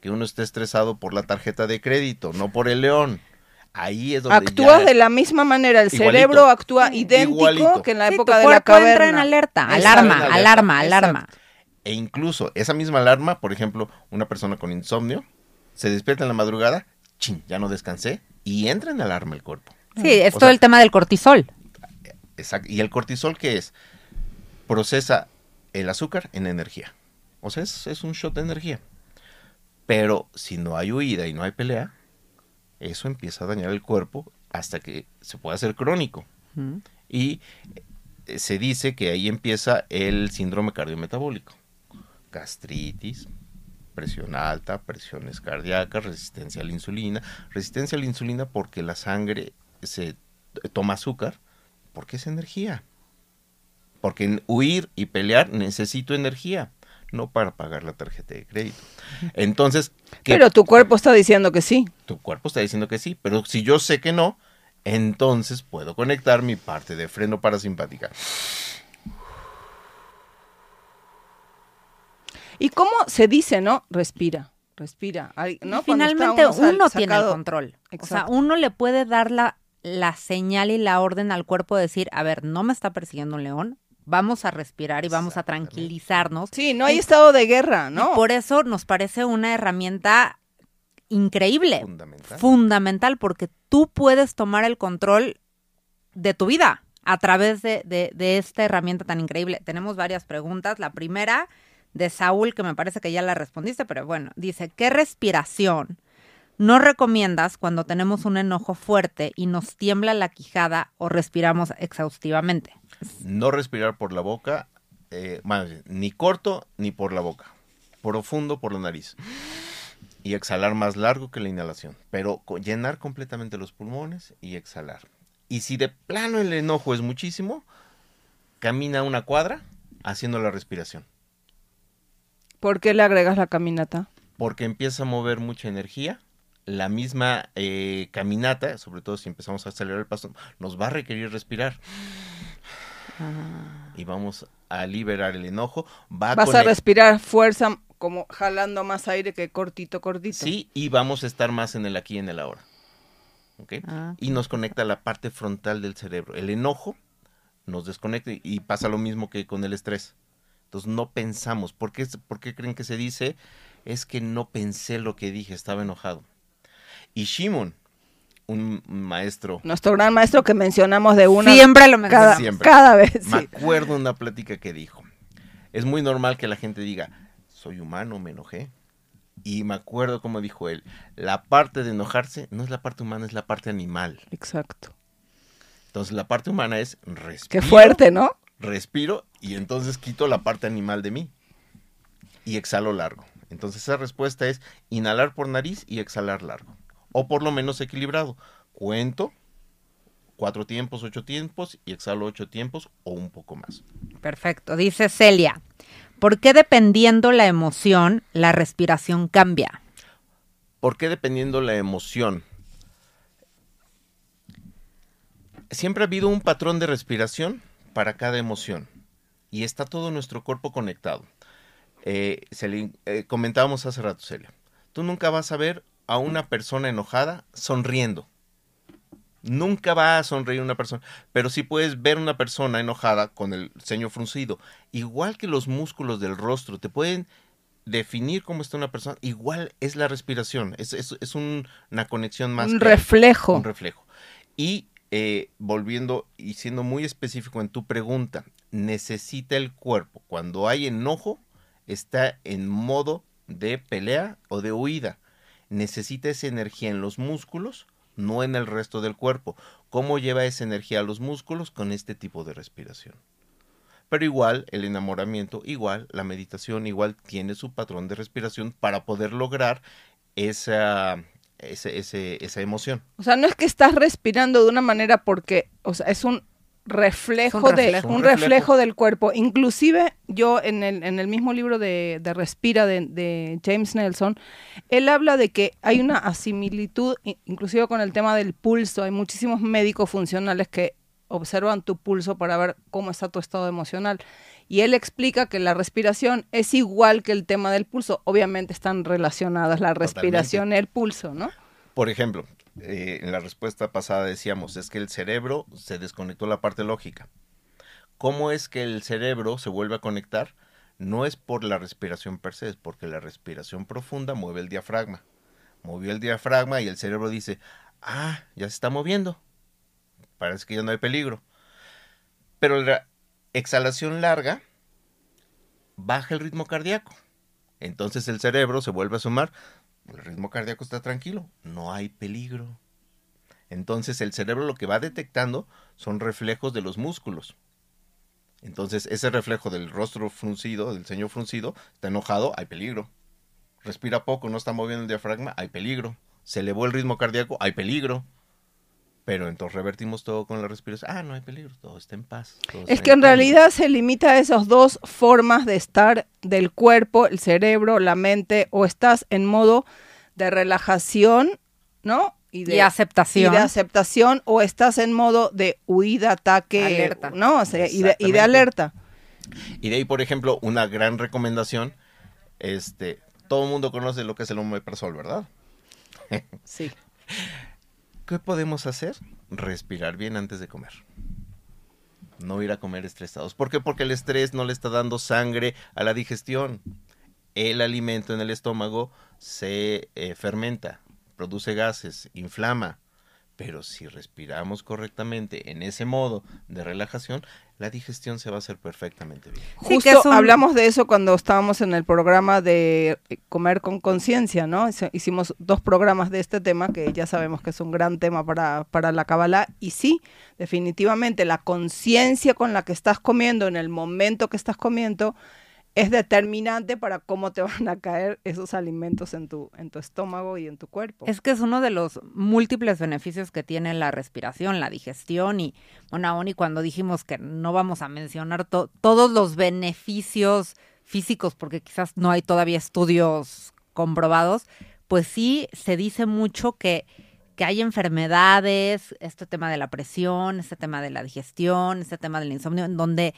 que uno esté estresado por la tarjeta de crédito, no por el león. Ahí es donde Actúa ya- de la misma manera, el Igualito. cerebro actúa idéntico Igualito. que en la Sí, época tu de la caverna. entra en alerta, alarma, alarma, alarma. E incluso esa misma alarma, por ejemplo, una persona con insomnio se despierta en la madrugada, chin, ya no descansé, y entra en alarma el cuerpo. Sí, es O todo sea- el tema del cortisol. Exacto. ¿Y el cortisol qué es? Procesa el azúcar en energía. O sea, es, es un shot de energía. Pero si no hay huida y no hay pelea, eso empieza a dañar el cuerpo hasta que se puede hacer crónico. Y eh, se dice que ahí empieza el síndrome cardiometabólico. Gastritis, presión alta, presiones cardíacas, resistencia a la insulina. Resistencia a la insulina porque la sangre se toma azúcar, porque es energía. Porque en huir y pelear necesito energía, no para pagar la tarjeta de crédito. Entonces, ¿qué Pero tu cuerpo está diciendo que sí. tu cuerpo está diciendo que sí, pero si yo sé que no, entonces puedo conectar mi parte de freno parasimpática. ¿Y cómo se dice, no? Respira, respira. Finalmente uno, tiene el control. O sea, Exacto. uno le puede dar la, la señal y la orden al cuerpo de decir, a ver, no me está persiguiendo un león, vamos a respirar y vamos a tranquilizarnos. Sí, no hay estado de guerra, Y ¿no? por eso nos parece una herramienta increíble, Fundamental. fundamental, porque tú puedes tomar el control de tu vida a través de, de- de esta herramienta tan increíble. Tenemos varias preguntas. La primera de Saúl, que me parece que ya la respondiste, pero bueno, dice, ¿qué respiración no recomiendas cuando tenemos un enojo fuerte y nos tiembla la quijada o respiramos exhaustivamente? No respirar por la boca, eh, ni corto ni por la boca. Profundo por la nariz. Y exhalar más largo que la inhalación. Pero llenar completamente los pulmones y exhalar. Y si de plano el enojo es muchísimo, camina una cuadra haciendo la respiración. ¿Por qué le agregas la caminata? porque empieza a mover mucha energía. La misma eh, caminata, sobre todo si empezamos a acelerar el paso, nos va a requerir respirar. Y vamos a liberar el enojo. Va Vas a respirar fuerza como jalando más aire que cortito, cortito. Sí, y vamos a estar más en el aquí y en el ahora. Ah, Y nos conecta la parte frontal del cerebro. El enojo nos desconecta y- y pasa lo mismo que con el estrés. Entonces no pensamos. ¿Por qué, ¿Por qué creen que se dice? Es que no pensé lo que dije, estaba enojado. Y Shimon, un maestro, Nuestro gran maestro que mencionamos de una Siempre lo cada, mencionamos. Siempre. cada vez. me sí. acuerdo una plática que dijo. Es muy normal que la gente diga, soy humano, me enojé. Y me acuerdo como dijo él, la parte de enojarse no es la parte humana, es la parte animal. Exacto. Entonces la parte humana es respiro. Qué fuerte, ¿no? Respiro y entonces quito la parte animal de mí. Y exhalo largo. Entonces esa respuesta es inhalar por nariz y exhalar largo. O por lo menos equilibrado. Cuento cuatro tiempos, ocho tiempos y exhalo ocho tiempos o un poco más. Perfecto. Dice Celia, ¿por qué dependiendo la emoción, la respiración cambia? ¿Por qué dependiendo la emoción? Siempre ha habido un patrón de respiración para cada emoción y está todo nuestro cuerpo conectado. Eh, se le- eh, comentábamos hace rato, Celia. Tú nunca vas a ver a una persona enojada sonriendo. Nunca va a sonreír una persona, pero sí puedes ver una persona enojada con el ceño fruncido. Igual que los músculos del rostro te pueden definir cómo está una persona, igual es la respiración, es, es- es un- una conexión más. Un reflejo. Un reflejo. Y eh, volviendo y siendo muy específico en tu pregunta, necesita el cuerpo, cuando hay enojo, está en modo de pelea o de huida. Necesita esa energía en los músculos, no en el resto del cuerpo. ¿Cómo lleva esa energía a los músculos? Con este tipo de respiración. Pero igual el enamoramiento, igual la meditación, igual tiene su patrón de respiración para poder lograr esa, ese- ese- esa emoción. O sea, no es que estás respirando de una manera porque, o sea, es un reflejo, un de reflejo. un Un reflejo. reflejo. del cuerpo. Inclusive yo en el, en el mismo libro de, de Respira de, de James Nelson, él habla de que hay una asimilitud, inclusive con el tema del pulso. Hay muchísimos médicos funcionales que observan tu pulso para ver cómo está tu estado emocional. Y él explica que la respiración es igual que el tema del pulso. Obviamente están relacionadas la respiración y el pulso, ¿no? Por ejemplo, eh, en la respuesta pasada decíamos, es que el cerebro se desconectó la parte lógica. ¿Cómo es que el cerebro se vuelve a conectar? No es por la respiración per se, es porque la respiración profunda mueve el diafragma. Movió el diafragma y el cerebro dice, ah, ya se está moviendo. Parece que ya no hay peligro. Pero la exhalación larga baja el ritmo cardíaco. Entonces el cerebro se vuelve a sumar, el ritmo cardíaco está tranquilo, no hay peligro. Entonces el cerebro lo que va detectando son reflejos de los músculos. Entonces ese reflejo del rostro fruncido, del ceño fruncido, está enojado, hay peligro. Respira poco, no está moviendo el diafragma, hay peligro. Se elevó el ritmo cardíaco, hay peligro. Pero entonces revertimos todo con la respiración. Ah, no hay peligro, todo está en paz. Es que en realidad se limita a esas dos formas de estar del cuerpo, el cerebro, la mente, o estás en modo de relajación, ¿no? Y de, aceptación. Y de aceptación, o estás en modo de huida, ataque, alerta. ¿no? O sea, y, de, y de alerta. Y de ahí, por ejemplo, una gran recomendación, este, todo el mundo conoce lo que es el omeprazol, ¿verdad? Sí. ¿Qué podemos hacer? Respirar bien antes de comer. No ir a comer estresados. ¿Por qué? Porque el estrés no le está dando sangre a la digestión. El alimento en el estómago se eh, fermenta, produce gases, inflama. Pero si respiramos correctamente en ese modo de relajación, la digestión se va a hacer perfectamente bien. Justo hablamos de eso cuando estábamos en el programa de eh, comer con conciencia, ¿no? Hicimos dos programas de este tema que ya sabemos que es un gran tema para, para la Kabbalah. Y sí, definitivamente la conciencia con la que estás comiendo en el momento que estás comiendo es determinante para cómo te van a caer esos alimentos en tu, en tu estómago y en tu cuerpo. Es que es uno de los múltiples beneficios que tiene la respiración, la digestión y, bueno, aún y cuando dijimos que no vamos a mencionar todos los beneficios físicos, porque quizás no hay todavía estudios comprobados, pues sí se dice mucho que, que hay enfermedades, este tema de la presión, este tema de la digestión, este tema del insomnio, en donde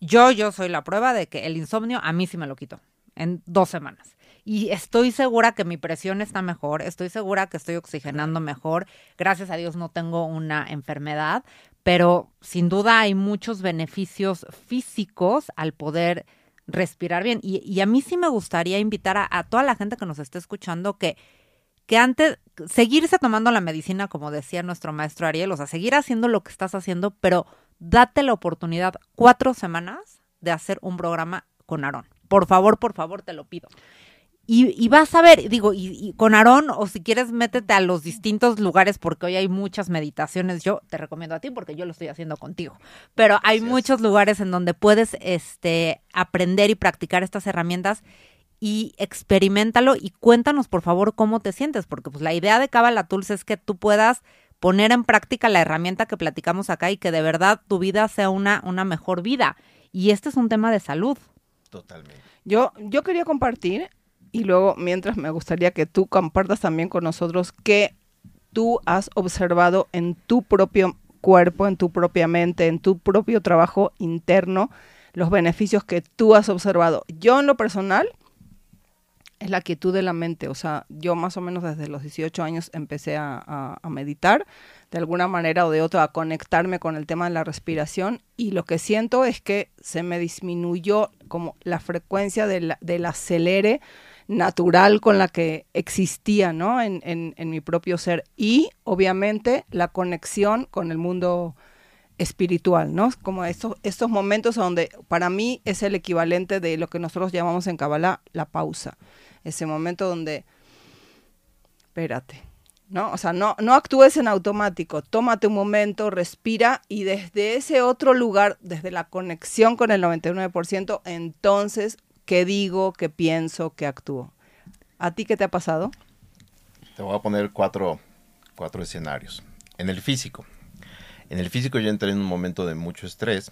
yo, yo soy la prueba de que el insomnio a mí sí me lo quito en dos semanas. Y estoy segura que mi presión está mejor, estoy segura que estoy oxigenando mejor. Gracias a Dios no tengo una enfermedad, pero sin duda hay muchos beneficios físicos al poder respirar bien. Y, a mí sí me gustaría invitar a, toda la gente que nos esté escuchando que, que antes, seguirse tomando la medicina, como decía nuestro maestro Ariel, o sea, seguir haciendo lo que estás haciendo, pero date la oportunidad cuatro semanas de hacer un programa con Aarón. Por favor, por favor, te lo pido. Y, vas a ver, digo, y, con Aarón, o si quieres, métete a los distintos lugares, porque hoy hay muchas meditaciones. Yo te recomiendo a ti, porque yo lo estoy haciendo contigo. Pero hay muchos lugares en donde puedes este, aprender y practicar estas herramientas y experimentalo y cuéntanos, por favor, cómo te sientes, porque pues la idea de Kabbalah Tools es que tú puedas poner en práctica la herramienta que platicamos acá y que de verdad tu vida sea una, una mejor vida. Y este es un tema de salud. Totalmente. Yo, yo quería compartir y luego mientras me gustaría que tú compartas también con nosotros qué tú has observado en tu propio cuerpo, en tu propia mente, en tu propio trabajo interno, los beneficios que tú has observado. Yo en lo personal, es la quietud de la mente. O sea, yo más o menos desde los 18 años empecé a, meditar, de alguna manera o de otra, a conectarme con el tema de la respiración y lo que siento es que se me disminuyó como la frecuencia del acelere natural con la que existía, ¿no? En, en, mi propio ser y obviamente la conexión con el mundo espiritual, ¿no? Como estos, estos momentos donde para mí es el equivalente de lo que nosotros llamamos en Kabbalah la pausa ese momento donde, espérate, ¿no? O sea, no, no actúes en automático, tómate un momento, respira y desde ese otro lugar, desde la conexión con el 99%, entonces, ¿qué digo, qué pienso, qué actúo? ¿A ti qué te ha pasado? Te voy a poner cuatro, cuatro escenarios. En el físico. En el físico yo entré en un momento de mucho estrés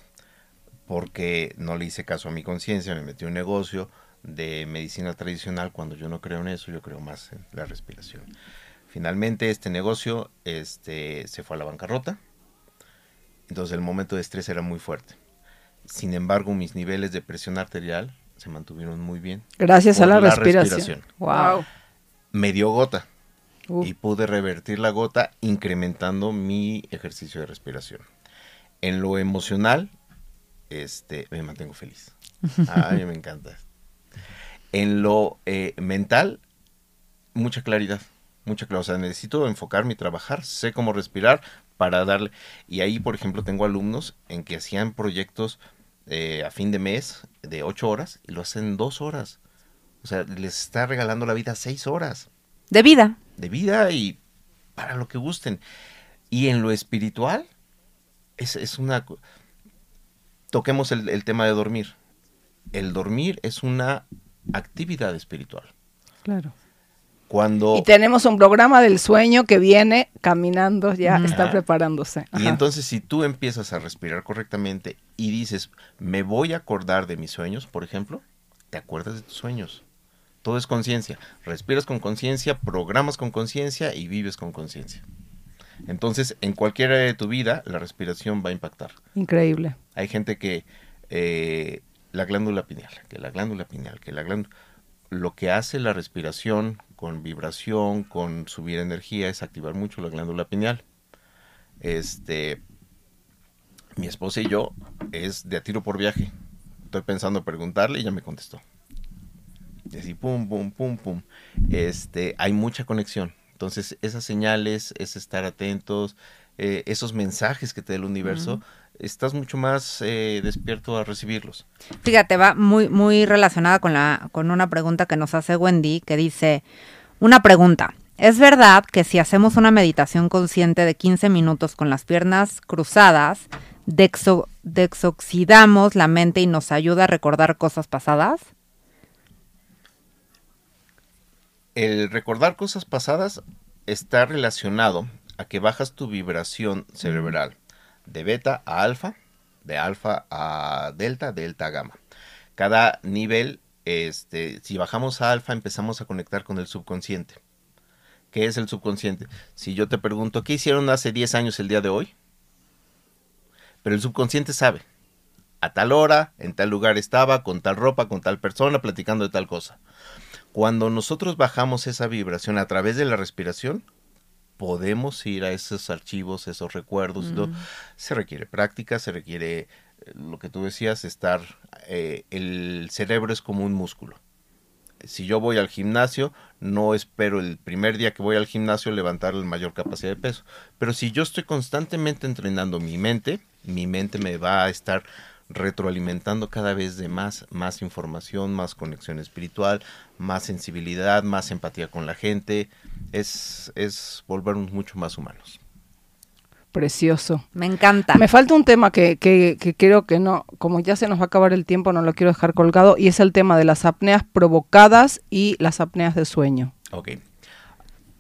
porque no le hice caso a mi conciencia, me metí en un negocio, de medicina tradicional cuando yo no creo en eso, yo creo más en la respiración. Finalmente este negocio este, se fue a la bancarrota, entonces el momento de estrés era muy fuerte. Sin embargo, mis niveles de presión arterial se mantuvieron muy bien. Gracias a la, respiración. Wow. Me dio gota y pude revertir la gota incrementando mi ejercicio de respiración. En lo emocional, este, me mantengo feliz. A mí me encanta. En lo eh, mental, mucha claridad, mucha claridad. O sea, necesito enfocarme y trabajar, sé cómo respirar para darle. Y ahí, por ejemplo, tengo alumnos en que hacían proyectos eh, a fin de mes de ocho horas y lo hacen dos horas. O sea, les está regalando la vida seis horas De vida. De vida y para lo que gusten. Y en lo espiritual, es, es una... Toquemos el, el tema de dormir. El dormir es una actividad espiritual. Claro. Cuando... Y tenemos un programa del sueño que viene caminando, ya está Ajá. preparándose. Y entonces si tú empiezas a respirar correctamente y dices, me voy a acordar de mis sueños, por ejemplo, te acuerdas de tus sueños. Todo es conciencia. Respiras con conciencia, programas con conciencia y vives con conciencia. Entonces, en cualquier área de tu vida, la respiración va a impactar. Increíble. Hay gente que eh, la glándula pineal, que la glándula pineal, que la glándula... Lo que hace la respiración con vibración, con subir energía, es activar mucho la glándula pineal. Este, mi esposa y yo es de a tiro por viaje. Estoy pensando preguntarle y ya me contestó. Y así, pum, pum, pum, pum. Este, hay mucha conexión. Entonces, esas señales, es estar atentos, eh, esos mensajes que te da el universo, estás mucho más eh, despierto a recibirlos. Fíjate, va muy, muy relacionada con, la, con una pregunta que nos hace Wendy, que dice, una pregunta, ¿es verdad que si hacemos una meditación consciente de 15 minutos con las piernas cruzadas, dexo- desoxidamos la mente y nos ayuda a recordar cosas pasadas? El recordar cosas pasadas está relacionado a que bajas tu vibración cerebral de beta a alfa, de alfa a delta, delta a gamma. Cada nivel, este, si bajamos a alfa, empezamos a conectar con el subconsciente. ¿Qué es el subconsciente? Si yo te pregunto, ¿qué hicieron hace 10 años el día de hoy? Pero el subconsciente sabe. A tal hora, en tal lugar estaba, con tal ropa, con tal persona, platicando de tal cosa. Cuando nosotros bajamos esa vibración a través de la respiración, podemos ir a esos archivos, esos recuerdos. ¿no? Se requiere práctica, se requiere eh, lo que tú decías, estar... eh, el cerebro es como un músculo. Si yo voy al gimnasio, no espero el primer día que voy al gimnasio levantar la mayor capacidad de peso. Pero si yo estoy constantemente entrenando mi mente, mi mente me va a estar retroalimentando cada vez de más, más información, más conexión espiritual, más sensibilidad, más empatía con la gente. Es, es volvernos mucho más humanos. Precioso. Me encanta. Me falta un tema que, que, que creo que no, como ya se nos va a acabar el tiempo, no lo quiero dejar colgado, y es el tema de las apneas provocadas y las apneas de sueño. Ok.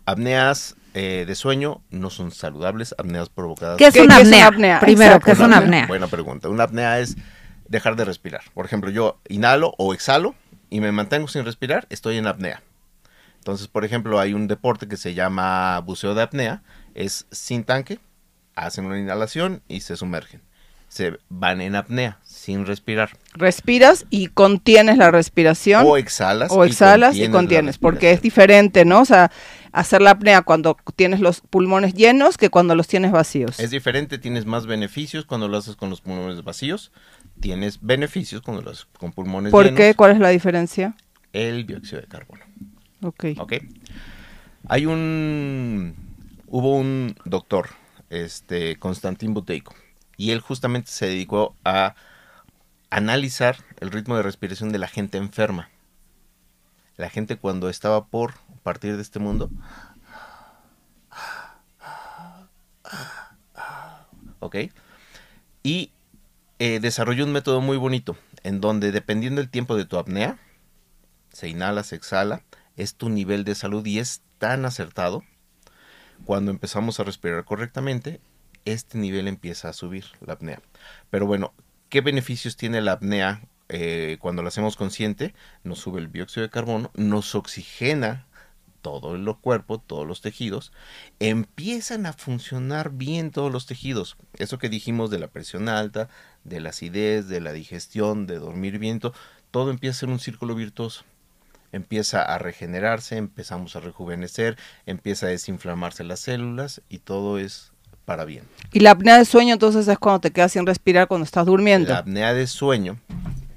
Apneas eh, de sueño no son saludables, apneas provocadas. ¿Qué es ¿Qué- una qué es una apnea? apnea? Primero, Exacto. ¿qué es una apnea? Buena pregunta. Una apnea es dejar de respirar. Por ejemplo, yo inhalo o exhalo y me mantengo sin respirar, estoy en apnea. Entonces, por ejemplo, hay un deporte que se llama buceo de apnea. Es sin tanque, hacen una inhalación y se sumergen. Se van en apnea, sin respirar. Respiras y contienes la respiración. O exhalas. o exhalas y contienes, porque es diferente, ¿no? O sea, hacer la apnea cuando tienes los pulmones llenos que cuando los tienes vacíos. Es diferente, tienes más beneficios cuando lo haces con los pulmones vacíos. Tienes beneficios cuando lo haces con pulmones ¿Por llenos. qué? ¿Cuál es la diferencia? El dióxido de carbono. Ok. ¿Ok? Hay un... Hubo un doctor, este, Konstantin Buteyko, y él justamente se dedicó a analizar el ritmo de respiración de la gente enferma. La gente cuando estaba por partir de este mundo. ¿Ok? Y eh, desarrolló un método muy bonito, en donde dependiendo del tiempo de tu apnea, se inhala, se exhala, es tu nivel de salud y es tan acertado. Cuando empezamos a respirar correctamente, este nivel empieza a subir, la apnea. Pero bueno, ¿qué beneficios tiene la apnea eh, cuando la hacemos consciente? Nos sube el dióxido de carbono, nos oxigena todo el cuerpo, todos los tejidos, empiezan a funcionar bien todos los tejidos. Eso que dijimos de la presión alta, de la acidez, de la digestión, de dormir bien, to- todo empieza a ser un círculo virtuoso empieza a regenerarse, empezamos a rejuvenecer, empieza a desinflamarse las células y todo es para bien. Y la apnea de sueño entonces es cuando te quedas sin respirar cuando estás durmiendo. La apnea de sueño,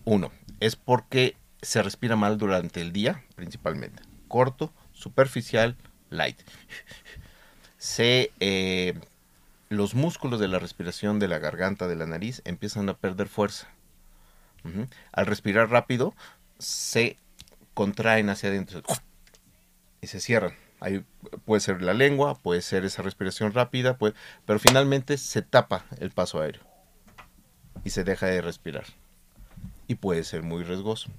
uno, es porque se respira mal durante el día, principalmente. Corto, superficial, light. Se, eh, los músculos de la respiración de la garganta, de la nariz, empiezan a perder fuerza. Al respirar rápido, se contraen hacia adentro y se cierran. Ahí puede ser la lengua, puede ser esa respiración rápida, puede, pero finalmente se tapa el paso aéreo y se deja de respirar. Y puede ser muy riesgoso.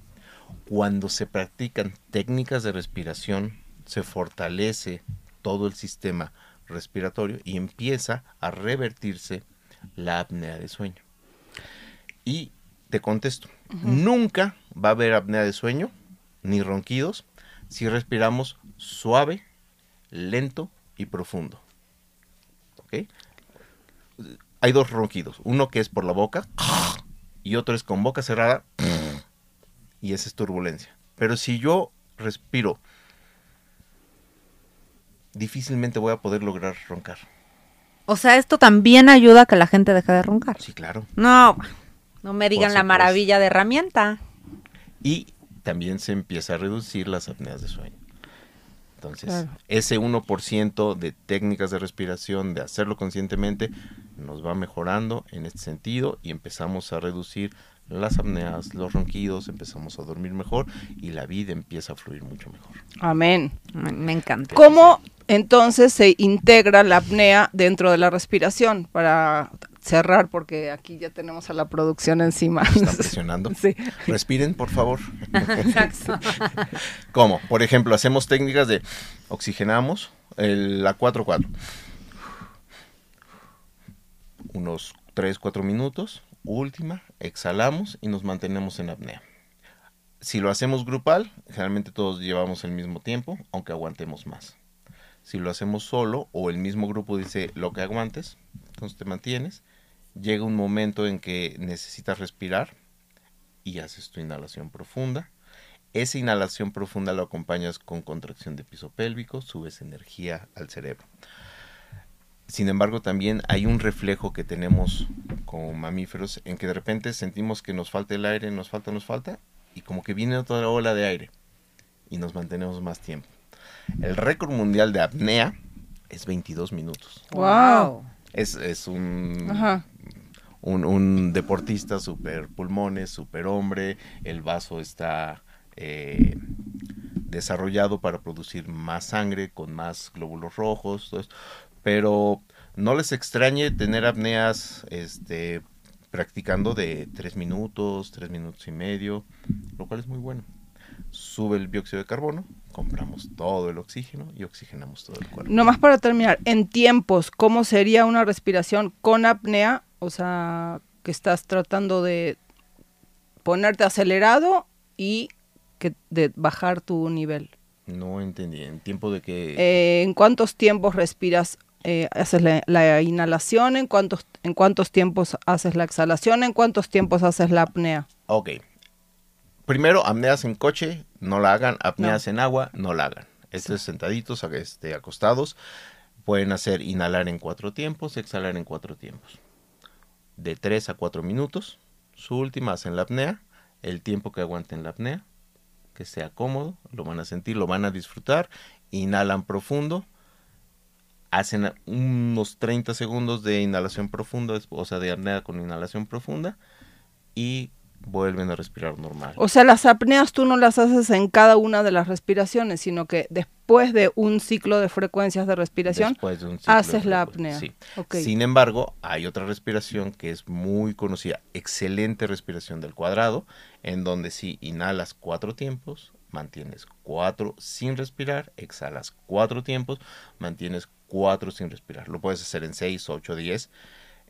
Cuando se practican técnicas de respiración, se fortalece todo el sistema respiratorio y empieza a revertirse la apnea de sueño. Y te contesto, nunca va a haber apnea de sueño ni ronquidos si respiramos suave, lento y profundo. Hay dos ronquidos, uno que es por la boca y otro es con boca cerrada y esa es turbulencia. Pero si yo respiro, difícilmente voy a poder lograr roncar. O sea, esto también ayuda a que la gente deje de roncar. Sí, claro. No, no me digan la maravilla de herramienta. Y también se empieza a reducir las apneas de sueño. Entonces, Claro. ese 1% de técnicas de respiración, de hacerlo conscientemente, nos va mejorando en este sentido y empezamos a reducir las apneas, los ronquidos, empezamos a dormir mejor y la vida empieza a fluir mucho mejor. Amén. Me, me encanta. ¿Cómo entonces se integra la apnea dentro de la respiración? Para cerrar, porque aquí ya tenemos a la producción encima. Está presionando. Sí. Respiren, por favor. Exacto. ¿Cómo? Por ejemplo, hacemos técnicas de oxigenamos el- la 4-4. Unos 3-4 minutos. Última, exhalamos y nos mantenemos en apnea. Si lo hacemos grupal, generalmente todos llevamos el mismo tiempo, aunque aguantemos más. Si lo hacemos solo o el mismo grupo dice lo que aguantes, entonces te mantienes. Llega un momento en que necesitas respirar y haces tu inhalación profunda. Esa inhalación profunda lo acompañas con contracción de piso pélvico, subes energía al cerebro. Sin embargo, también hay un reflejo que tenemos como mamíferos en que de repente sentimos que nos falta el aire, nos falta, nos falta, y como que viene otra ola de aire y nos mantenemos más tiempo. El récord mundial de apnea es 22 minutos. Wow. Es, es un, Ajá. un, un deportista super pulmones, super hombre, el vaso está eh, desarrollado para producir más sangre, con más glóbulos rojos, pero no les extrañe tener apneas este, practicando de 3 minutos, 3 minutos y medio, lo cual es muy bueno. Sube el dióxido de carbono, compramos todo el oxígeno y oxigenamos todo el cuerpo. Nomás para terminar, en tiempos, ¿cómo sería una respiración con apnea? O sea, que estás tratando de ponerte acelerado y que de bajar tu nivel. No entendí, en tiempo de que... Eh, ¿En cuántos tiempos respiras? eh, haces la, la inhalación, ¿en cuántos, ¿en cuántos tiempos haces la exhalación? ¿En cuántos tiempos haces la apnea? Ok. Primero, apneas en coche, no la hagan. Apneas en agua, no la hagan. Estos sentaditos, este, acostados, pueden hacer inhalar en cuatro tiempos, exhalar en cuatro tiempos. De tres a cuatro minutos. Su última hacen la apnea. El tiempo que aguanten la apnea. Que sea cómodo, lo van a sentir, lo van a disfrutar. Inhalan profundo. Hacen unos 30 segundos de inhalación profunda, o sea, de apnea con inhalación profunda. Y vuelven a respirar normal. O sea, las apneas tú no las haces en cada una de las respiraciones, sino que después de un ciclo de frecuencias de respiración, de un haces de la apnea. sí. Ok. Sin embargo, hay otra respiración que es muy conocida, excelente respiración del cuadrado, en donde si inhalas cuatro tiempos, mantienes cuatro sin respirar, exhalas cuatro tiempos, mantienes cuatro sin respirar. Lo puedes hacer en seis, ocho, diez.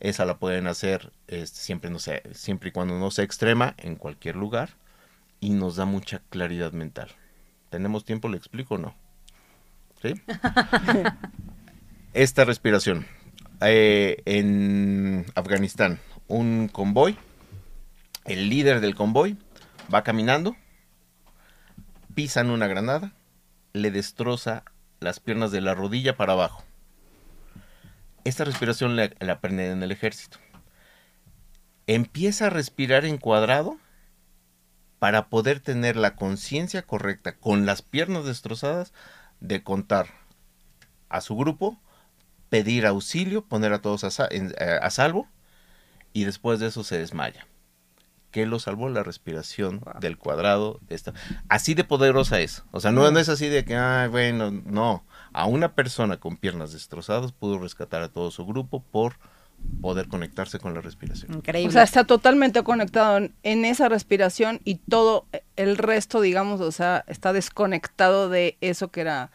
Esa la pueden hacer este, siempre, no sé, siempre y cuando no sea extrema, en cualquier lugar, y nos da mucha claridad mental. ¿Tenemos tiempo? ¿Le explico o no? ¿Sí? Esta respiración. Eh, en Afganistán, un convoy, el líder del convoy va caminando, pisan una granada, le destroza las piernas de la rodilla para abajo. Esta respiración la, la aprenden en el ejército. Empieza a respirar en cuadrado para poder tener la conciencia correcta con las piernas destrozadas de contar a su grupo, pedir auxilio, poner a todos a, eh, a salvo y después de eso se desmaya. ¿Qué lo salvó? La respiración del cuadrado. De esta. Así de poderosa es. O sea, no, no es así de que, ah, bueno, no. A una persona con piernas destrozadas pudo rescatar a todo su grupo por poder conectarse con la respiración. Increíble. O sea, está totalmente conectado en, en esa respiración y todo el resto, digamos, o sea, está desconectado de eso que era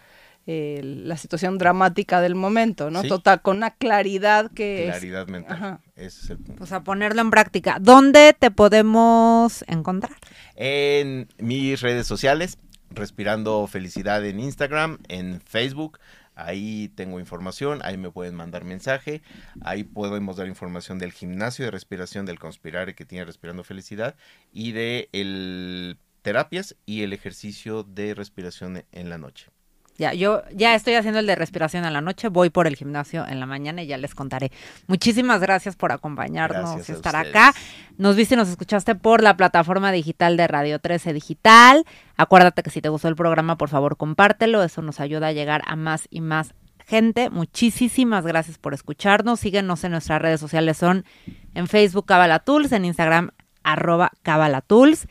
eh, la situación dramática del momento, ¿no? Sí. Total, con una claridad que es- Claridad mental. Ajá. Ese es el punto. o sea, ponerlo en práctica. ¿Dónde te podemos encontrar? En mis redes sociales, Respirando Felicidad en Instagram, en Facebook. Ahí tengo información, ahí me pueden mandar mensaje, ahí podemos dar información del gimnasio de respiración del Conspirare que tiene Respirando Felicidad y de el terapias y el ejercicio de respiración en la noche. Ya, yo ya estoy haciendo el de respiración en la noche, voy por el gimnasio en la mañana y ya les contaré. Muchísimas gracias por acompañarnos Gracias y estar acá. Nos viste y nos escuchaste por la plataforma digital de Radio 13 Digital. Acuérdate que si te gustó el programa, por favor, compártelo. Eso nos ayuda a llegar a más y más gente. Muchísimas gracias por escucharnos. Síguenos en nuestras redes sociales. Son en Facebook Cabala Tools, en Instagram arroba Cabala Tools.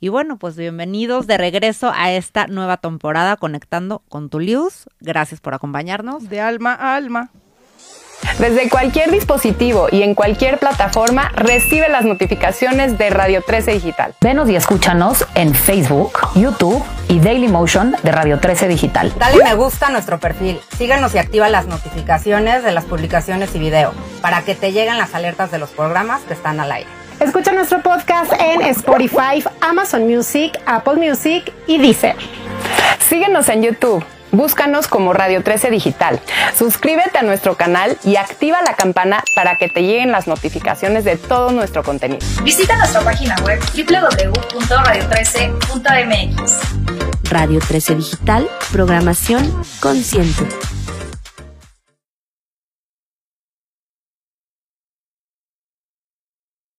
Y bueno, pues bienvenidos de regreso a esta nueva temporada Conectando con tu Luz. Gracias por acompañarnos. de alma a alma. Desde cualquier dispositivo y en cualquier plataforma, recibe las notificaciones de Radio 13 Digital. Venos y escúchanos en Facebook, YouTube y Dailymotion de Radio 13 Digital. Dale me gusta a nuestro perfil. Síguenos y activa las notificaciones de las publicaciones y video para que te lleguen las alertas de los programas que están al aire. Escucha nuestro podcast en Spotify, Amazon Music, Apple Music y Deezer. Síguenos en YouTube. Búscanos como Radio 13 Digital. Suscríbete a nuestro canal y activa la campana para que te lleguen las notificaciones de todo nuestro contenido. Visita nuestra página web www.radio13.mx. Radio 13 Digital, programación consciente.